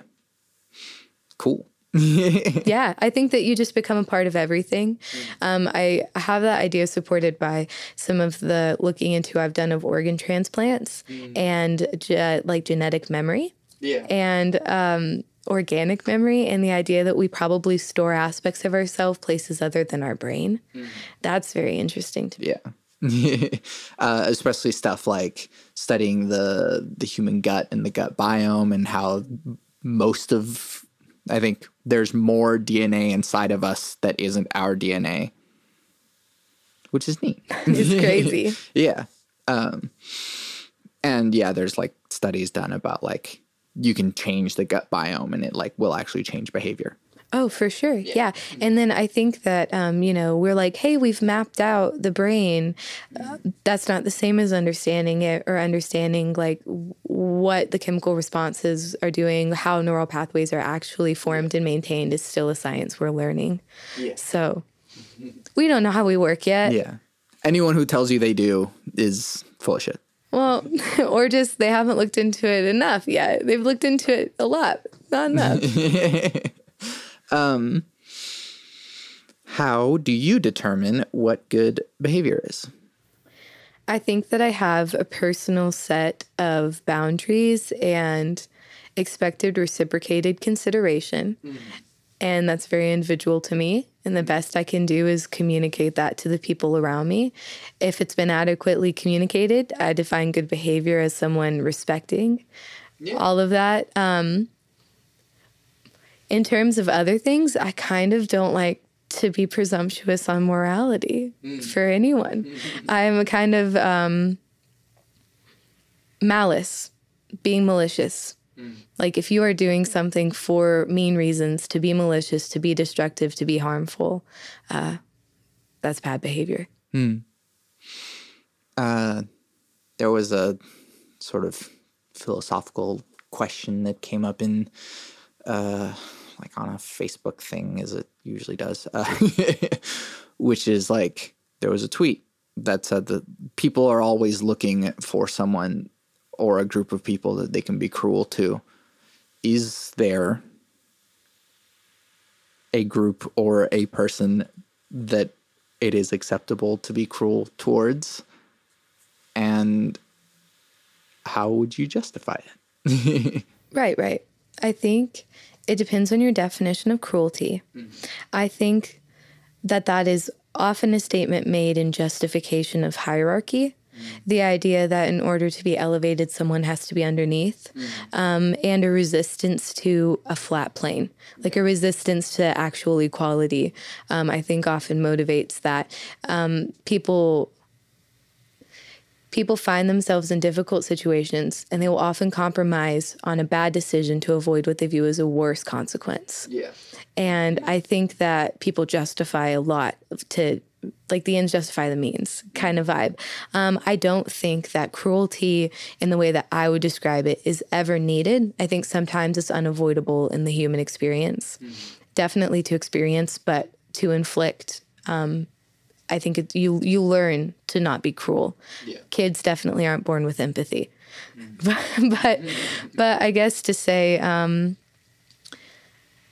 Cool. <laughs> yeah, I think that you just become a part of everything. Um, I have that idea supported by some of the looking into I've done of organ transplants and ge- like genetic memory Yeah. and um, organic memory, and the idea that we probably store aspects of ourselves places other than our brain. That's very interesting to me. Yeah. <laughs> uh, especially stuff like studying the the human gut and the gut biome and how most of I think there's more DNA inside of us that isn't our DNA, which is neat. <laughs> It's crazy. <laughs> yeah. Um, and yeah, there's like studies done about like you can change the gut biome and it like will actually change behavior. Oh, for sure. Yeah. And then I think that, um, you know, we're like, hey, we've mapped out the brain. Uh, that's not the same as understanding it or understanding like what the chemical responses are doing, how neural pathways are actually formed and maintained is still a science we're learning. Yeah. So we don't know how we work yet. Yeah. Anyone who tells you they do is full of shit. Well, <laughs> or just they haven't looked into it enough yet. They've looked into it a lot, not enough. <laughs> How do you determine what good behavior is? I think that I have a personal set of boundaries and expected reciprocated consideration. And that's very individual to me. And the best I can do is communicate that to the people around me. If it's been adequately communicated, I define good behavior as someone respecting yeah. all of that. Um, in terms of other things, I kind of don't like to be presumptuous on morality mm. for anyone. Mm-hmm. I am a kind of um, malice, being malicious. Mm. Like if you are doing something for mean reasons, to be malicious, to be destructive, to be harmful, uh, that's bad behavior. Mm. Uh, there was a sort of philosophical question that came up in uh, like on a Facebook thing, as it usually does, uh, <laughs> which is like there was a tweet that said that people are always looking for someone or a group of people that they can be cruel to. Is there a group or a person that it is acceptable to be cruel towards? And how would you justify it? <laughs> right, right. I think it depends on your definition of cruelty. Mm-hmm. I think that that is often a statement made in justification of hierarchy. Mm-hmm. The idea that in order to be elevated, someone has to be underneath, mm-hmm. um, and a resistance to a flat plane, like a resistance to actual equality, um, I think often motivates that. Um, people People find themselves in difficult situations and they will often compromise on a bad decision to avoid what they view as a worse consequence. Yeah. And I think that people justify a lot to like the ends justify the means kind of vibe. Um, I don't think that cruelty in the way that I would describe it is ever needed. I think sometimes it's unavoidable in the human experience. Mm-hmm. Definitely to experience, but to inflict um, I think it, you you learn to not be cruel. Yeah. Kids definitely aren't born with empathy, mm. but <laughs> but, but I guess to say, um,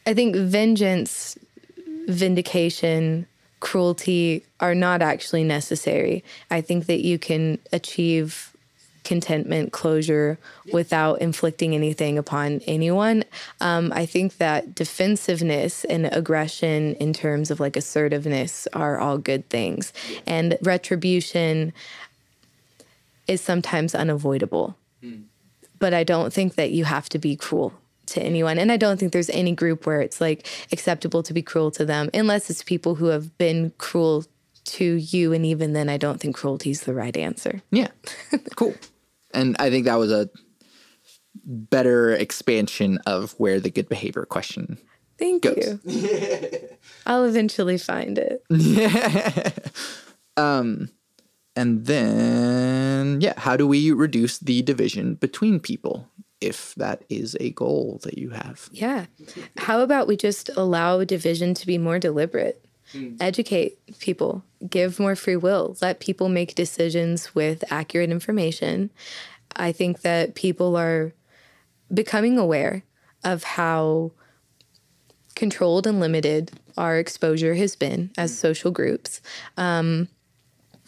I think vengeance, vindication, cruelty are not actually necessary. I think that you can achieve contentment, closure without inflicting anything upon anyone. Um, I think that defensiveness and aggression, in terms of like assertiveness, are all good things. And retribution is sometimes unavoidable. Mm. But I don't think that you have to be cruel to anyone. And I don't think there's any group where it's like acceptable to be cruel to them, unless it's people who have been cruel to you. And even then, I don't think cruelty is the right answer. Yeah. cool. And I think that was a better expansion of where the good behavior question Thank goes. you. <laughs> I'll eventually find it. Yeah. <laughs> um, and then, yeah, how do we reduce the division between people if that is a goal that you have? Yeah. How about we just allow division to be more deliberate? Mm. Educate people, give more free will, let people make decisions with accurate information. I think that people are becoming aware of how controlled and limited our exposure has been as mm. social groups. Um,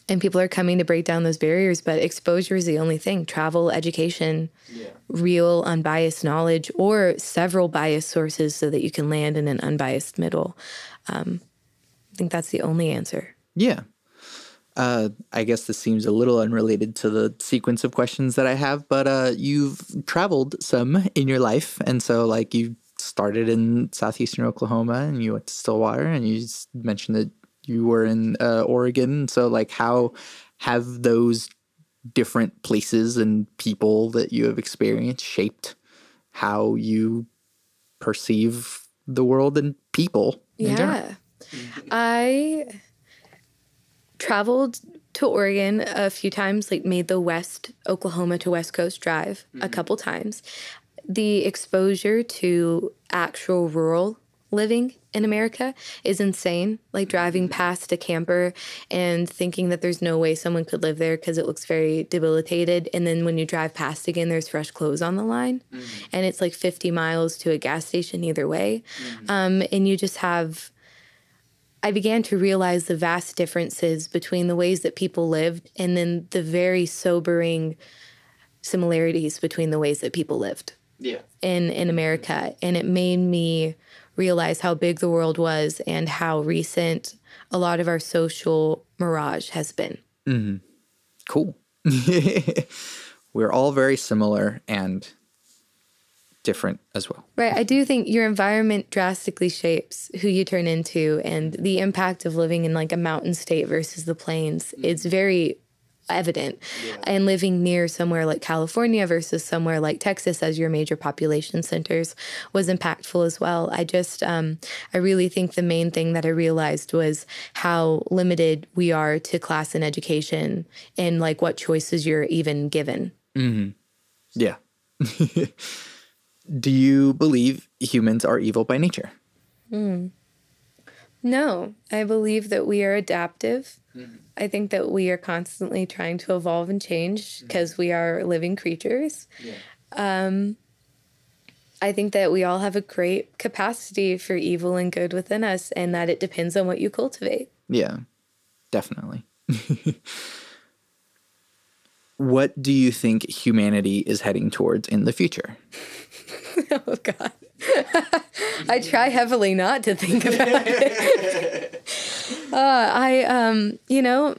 and people are coming to break down those barriers, but exposure is the only thing travel, education, yeah. real, unbiased knowledge, or several biased sources so that you can land in an unbiased middle. Um, I think that's the only answer. Yeah. Uh, I guess this seems a little unrelated to the sequence of questions that I have, but uh, you've traveled some in your life. And so, like, you started in southeastern Oklahoma and you went to Stillwater, and you mentioned that you were in uh, Oregon. So, like, how have those different places and people that you have experienced shaped how you perceive the world and people? yeah. I traveled to Oregon a few times, like made the West Oklahoma to West Coast drive mm-hmm. a couple times. The exposure to actual rural living in America is insane. Like driving mm-hmm. past a camper and thinking that there's no way someone could live there because it looks very debilitated. And then when you drive past again, there's fresh clothes on the line. Mm-hmm. And it's like 50 miles to a gas station either way. Mm-hmm. Um, and you just have I began to realize the vast differences between the ways that people lived and then the very sobering similarities between the ways that people lived. Yeah. In in America and it made me realize how big the world was and how recent a lot of our social mirage has been. Mm-hmm. Cool. <laughs> <laughs> We're all very similar and different as well. Right. I do think your environment drastically shapes who you turn into and the impact of living in like a mountain state versus the plains. Mm-hmm. It's very evident. Yeah. And living near somewhere like California versus somewhere like Texas as your major population centers was impactful as well. I just, um, I really think the main thing that I realized was how limited we are to class and education and like what choices you're even given. Mm-hmm. Yeah. <laughs> Do you believe humans are evil by nature? Mm. No, I believe that we are adaptive. Mm-hmm. I think that we are constantly trying to evolve and change because mm-hmm. we are living creatures. Yeah. Um, I think that we all have a great capacity for evil and good within us, and that it depends on what you cultivate. Yeah, definitely. <laughs> what do you think humanity is heading towards in the future? <laughs> <laughs> oh God. <laughs> I try heavily not to think about it. <laughs> uh, I, um, you know,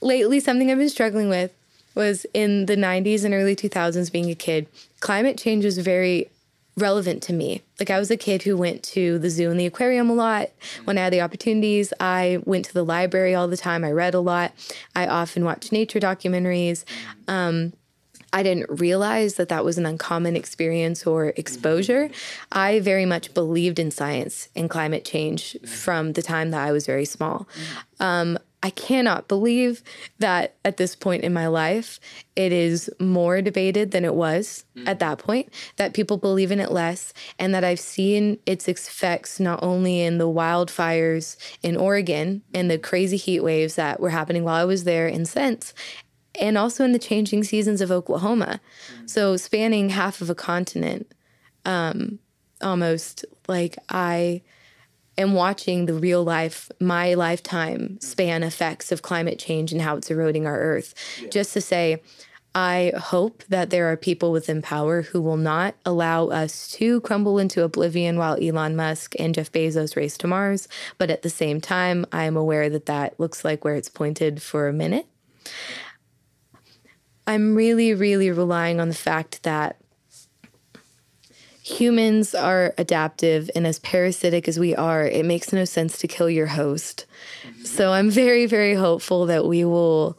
lately something I've been struggling with was in the 90s and early 2000s being a kid. Climate change was very relevant to me. Like I was a kid who went to the zoo and the aquarium a lot when I had the opportunities. I went to the library all the time. I read a lot. I often watched nature documentaries. Um, I didn't realize that that was an uncommon experience or exposure. I very much believed in science and climate change from the time that I was very small. Um, I cannot believe that at this point in my life, it is more debated than it was mm. at that point, that people believe in it less, and that I've seen its effects not only in the wildfires in Oregon and the crazy heat waves that were happening while I was there in since, and also in the changing seasons of Oklahoma. Mm-hmm. So spanning half of a continent, um, almost like I am watching the real life, my lifetime span effects of climate change and how it's eroding our earth. Yeah. Just to say, I hope that there are people within power who will not allow us to crumble into oblivion while Elon Musk and Jeff Bezos race to Mars. But at the same time, I am aware that that looks like where it's pointed for a minute. I'm really, really relying on the fact that humans are adaptive, and as parasitic as we are, it makes no sense to kill your host. So I'm very, very hopeful that we will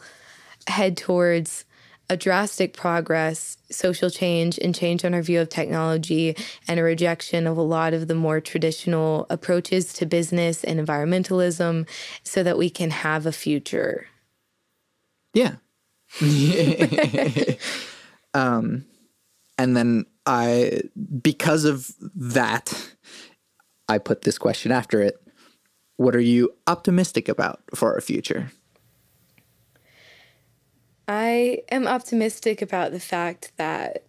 head towards a drastic progress, social change, and change on our view of technology, and a rejection of a lot of the more traditional approaches to business and environmentalism so that we can have a future. Yeah, <laughs> um, and then I, because of that, I put this question after it. What are you optimistic about for our future? I am optimistic about the fact that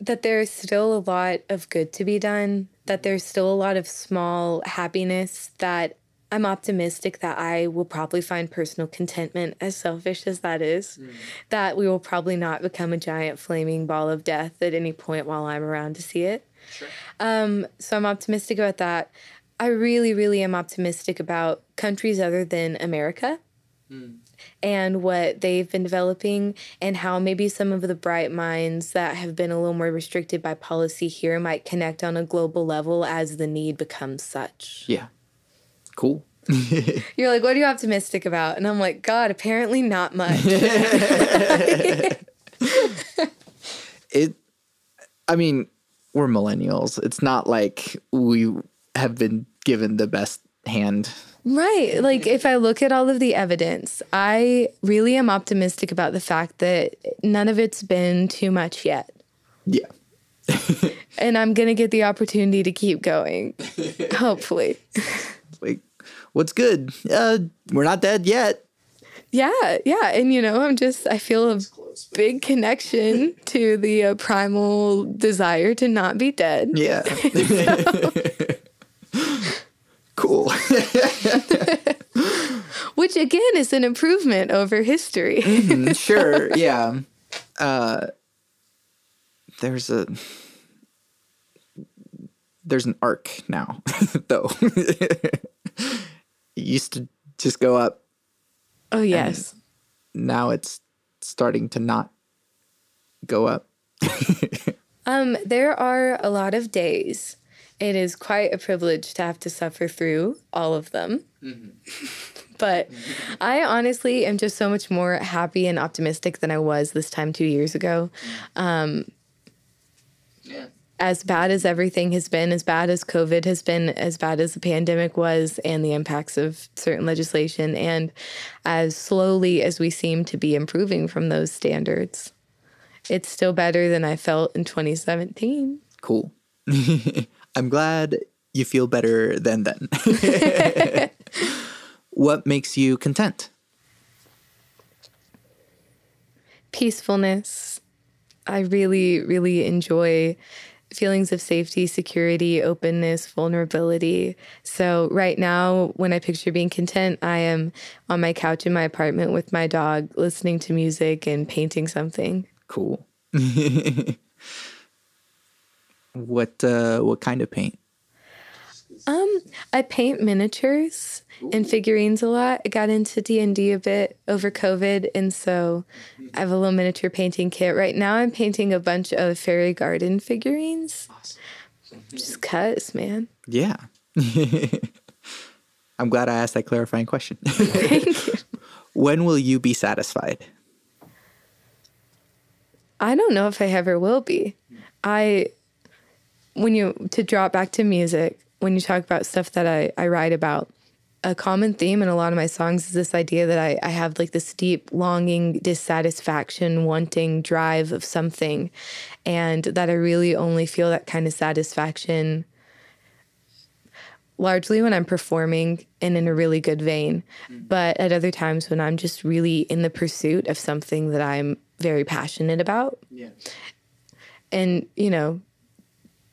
that there's still a lot of good to be done, that there's still a lot of small happiness that I'm optimistic that I will probably find personal contentment, as selfish as that is, mm. that we will probably not become a giant flaming ball of death at any point while I'm around to see it. Sure. Um, so I'm optimistic about that. I really, really am optimistic about countries other than America. Mm. And what they've been developing, and how maybe some of the bright minds that have been a little more restricted by policy here might connect on a global level as the need becomes such. Yeah. Cool. <laughs> You're like, what are you optimistic about? And I'm like, God, apparently not much. <laughs> it, I mean, we're millennials. It's not like we have been given the best hand. Right. Like, if I look at all of the evidence, I really am optimistic about the fact that none of it's been too much yet. Yeah. <laughs> and I'm going to get the opportunity to keep going, hopefully like, what's good? Uh, we're not dead yet. Yeah, yeah, and you know, I'm just I feel a big connection <laughs> to the uh, primal desire to not be dead. Yeah. <laughs> cool. <laughs> Which again is an improvement over history. mm-hmm, sure, yeah. Uh, there's a there's an arc now, <laughs> though. <laughs> it used to just go up. Oh yes. Now it's starting to not go up. <laughs> um, there are a lot of days. It is quite a privilege to have to suffer through all of them. Mm-hmm. but I honestly am just so much more happy and optimistic than I was this time two years ago. Um, as bad as everything has been, as bad as COVID has been, as bad as the pandemic was, and the impacts of certain legislation, and as slowly as we seem to be improving from those standards, it's still better than I felt in 2017. Cool. <laughs> I'm glad you feel better than then. <laughs> what makes you content? Peacefulness. I really, really enjoy feelings of safety, security, openness, vulnerability. So, right now, when I picture being content, I am on my couch in my apartment with my dog, listening to music and painting something. Cool. <laughs> what uh, what kind of paint? Um, I paint miniatures and figurines a lot. I got into D and D a bit over COVID, and so mm-hmm. I have a little miniature painting kit. Right now, I'm painting a bunch of fairy garden figurines. Awesome. Mm-hmm. Just cuz, man. Yeah. <laughs> I'm glad I asked that clarifying question. <laughs> Thank you. <laughs> When will you be satisfied? I don't know if I ever will be. Hmm. I when you to drop back to music, when you talk about stuff that I, I write about, a common theme in a lot of my songs is this idea that I, I have like this deep longing, dissatisfaction, wanting drive of something, and that I really only feel that kind of satisfaction largely when I'm performing and in a really good vein, mm-hmm. but at other times when I'm just really in the pursuit of something that I'm very passionate about. Yeah. And, you know,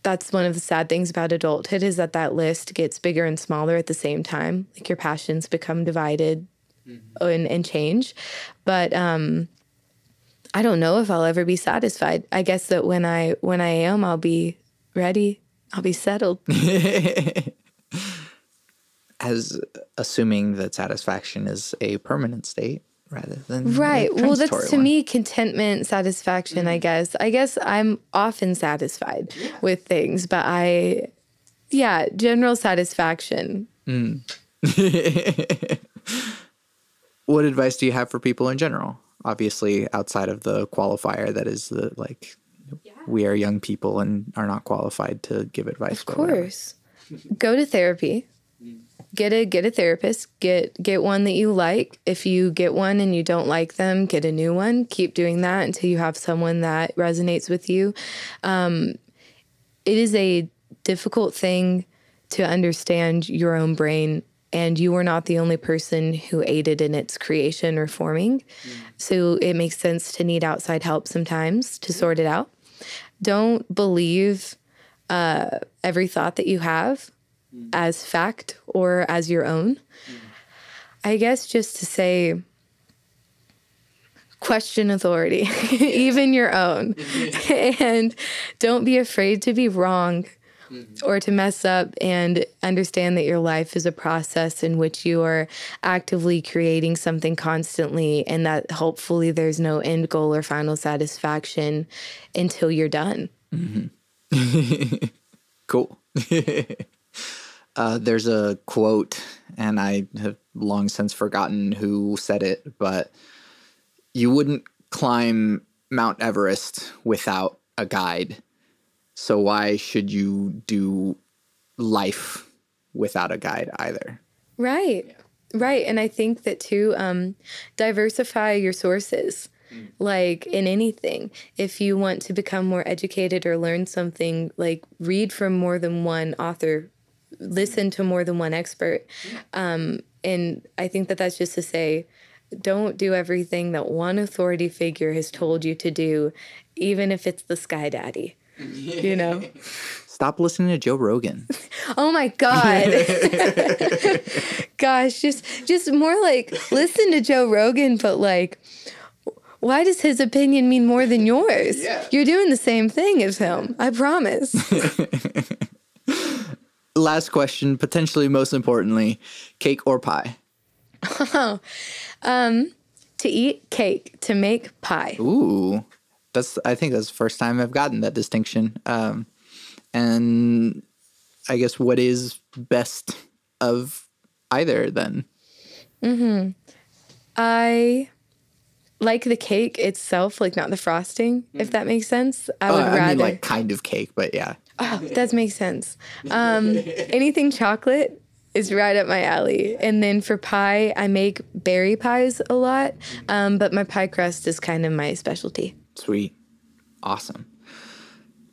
that's one of the sad things about adulthood is that that list gets bigger and smaller at the same time. Like your passions become divided mm-hmm. and, and change. But um, I don't know if I'll ever be satisfied. I guess that when I when I am, I'll be ready. I'll be settled. <laughs> As assuming that satisfaction is a permanent state rather than right well that's to one. me contentment satisfaction mm-hmm. i guess i guess i'm often satisfied yeah. with things but i yeah general satisfaction mm. <laughs> what advice do you have for people in general obviously outside of the qualifier that is the like yeah. we are young people and are not qualified to give advice of course go to therapy get a get a therapist. Get get one that you like. If you get one and you don't like them get a new one. Keep doing that until you have someone that resonates with you. Um, it is a difficult thing to understand your own brain and you are not the only person who aided in its creation or forming. Mm. so it makes sense to need outside help sometimes to sort it out. Don't believe uh, every thought that you have mm. as fact or as your own. Mm. I guess just to say, question authority, <laughs> even your own. <laughs> <laughs> and don't be afraid to be wrong mm-hmm. or to mess up and understand that your life is a process in which you are actively creating something constantly and that hopefully there's no end goal or final satisfaction until you're done. Mm-hmm. cool. Uh, there's a quote, and I have long since forgotten who said it, but you wouldn't climb Mount Everest without a guide. So why should you do life without a guide either? Right. Yeah. Right. And I think that too, um, diversify your sources. Mm. Like in anything, if you want to become more educated or learn something, like read from more than one author listen to more than one expert. Um, and I think that that's just to say, don't do everything that one authority figure has told you to do, even if it's the Sky Daddy. <laughs> You know? Stop listening to Joe Rogan. <laughs> oh my god. <laughs> Gosh, just just more like listen to Joe Rogan, but like why does his opinion mean more than yours? Yeah. You're doing the same thing as him. I promise. Last question, potentially most importantly, cake or pie? <laughs> To eat cake, to make pie. Ooh, that's. I think that's the first time I've gotten that distinction. Um, and I guess what is best of either then? I like the cake itself, like not the frosting, if that makes sense. I Uh, would I rather. mean, like kind of cake, but yeah. Oh, that makes sense. Um, <laughs> anything chocolate is right up my alley. And then for pie, I make berry pies a lot, um, but my pie crust is kind of my specialty. Sweet, awesome.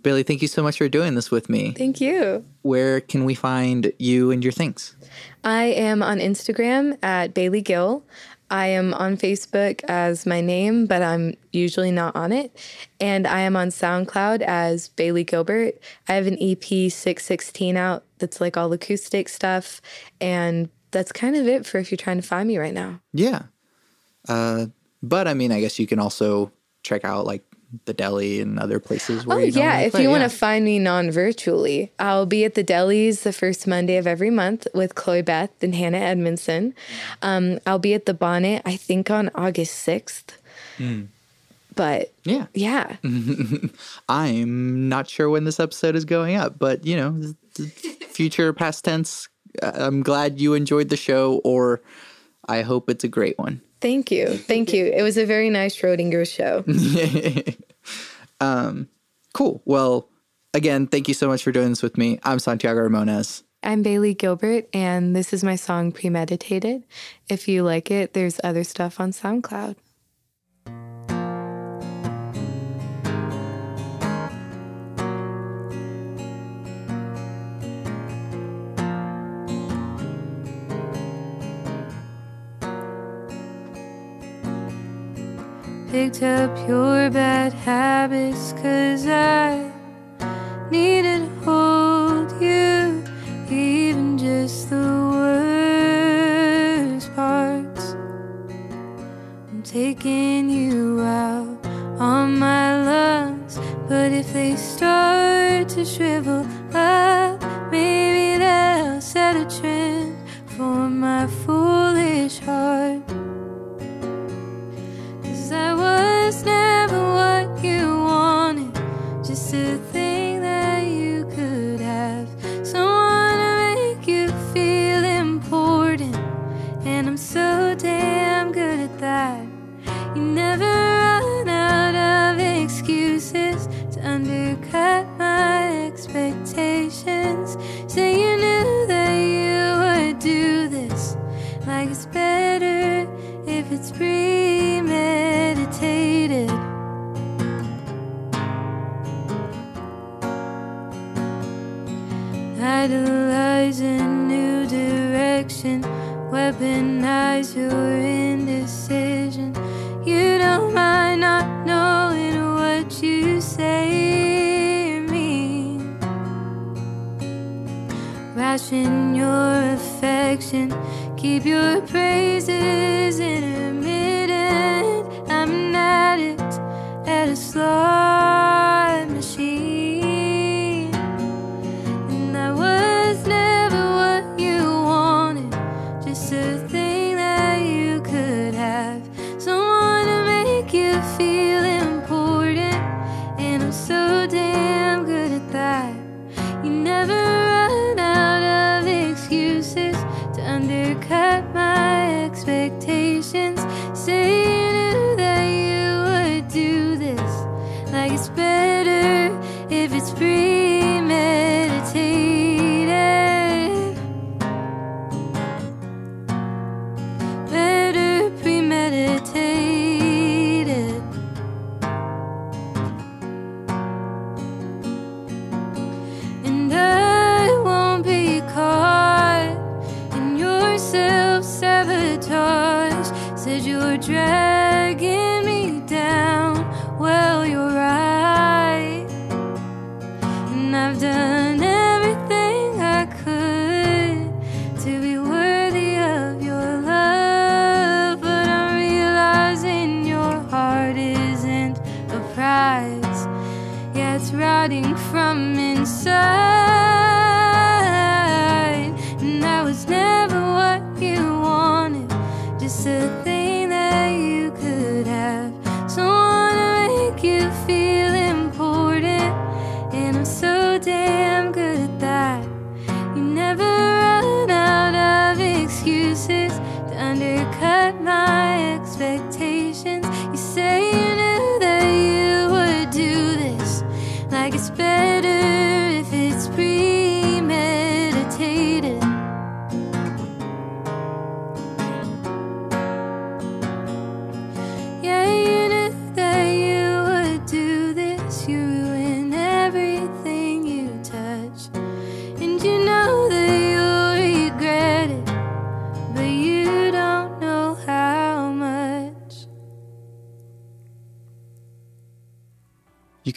Billy, thank you so much for doing this with me. Thank you. Where can we find you and your things? I am on Instagram at Bailey Gill. I am on Facebook as my name, but I'm usually not on it. And I am on SoundCloud as Bailey Gilbert. I have an EP 616 out that's like all acoustic stuff. And that's kind of it for if you're trying to find me right now. Yeah. Uh, but I mean, I guess you can also check out like the deli and other places where Oh, yeah. If play, you want to find me non virtually, I'll be at the delis the first Monday of every month with Chloe Beth and Hannah Edmondson. Um, I'll be at the Bonnet, I think, on August 6th. But Yeah. yeah, <laughs> I'm not sure when this episode is going up, but you know, future past tense. uh, I'm glad you enjoyed the show, or I hope it's a great one. Thank you. Thank you. It was a very nice Schrodinger show. <laughs> um, Cool. Well, again, thank you so much for doing this with me. I'm Santiago Ramones. I'm Bailey Gilbert, and this is my song Premeditated. If you like it, there's other stuff on SoundCloud. Picked up your bad habits, cause I needed hold you, even just the worst parts. I'm taking you out on my lungs, but if they start to shrivel up, maybe they'll set a trend for my foolish heart. Cause I was never what you wanted, just a Idolize a new direction, weaponize your indecision. You don't mind not knowing what you say or mean. Ration your affection, keep your praises intermittent. I'm an addict at a slot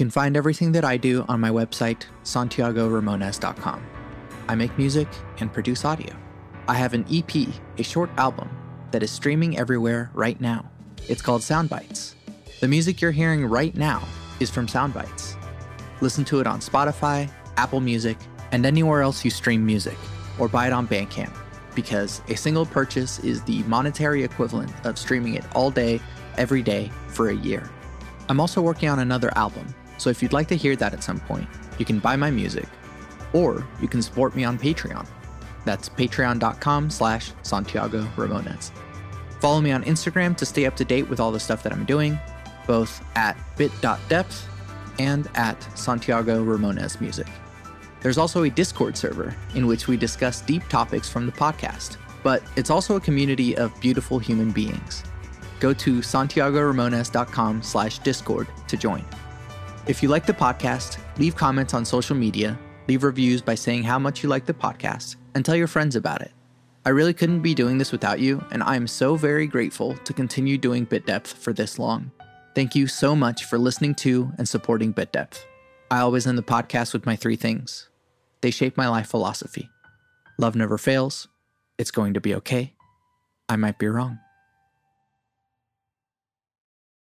can find everything that I do on my website, santiagoramones.com. I make music and produce audio. I have an EP, a short album, that is streaming everywhere right now. It's called Soundbites. The music you're hearing right now is from Soundbites. Listen to it on Spotify, Apple Music, and anywhere else you stream music, or buy it on Bandcamp, because a single purchase is the monetary equivalent of streaming it all day, every day, for a year. I'm also working on another album, so if you'd like to hear that at some point, you can buy my music, or you can support me on Patreon. That's patreon.com slash Santiago Ramones. Follow me on Instagram to stay up to date with all the stuff that I'm doing, both at bit.depth and at Santiago Ramones Music. There's also a Discord server in which we discuss deep topics from the podcast, but it's also a community of beautiful human beings. Go to santiagoramones.com slash discord to join. If you like the podcast, leave comments on social media, leave reviews by saying how much you like the podcast, and tell your friends about it. I really couldn't be doing this without you, and I am so very grateful to continue doing Bit Depth for this long. Thank you so much for listening to and supporting Bit Depth. I always end the podcast with my three things. They shape my life philosophy. Love never fails. It's going to be okay. I might be wrong.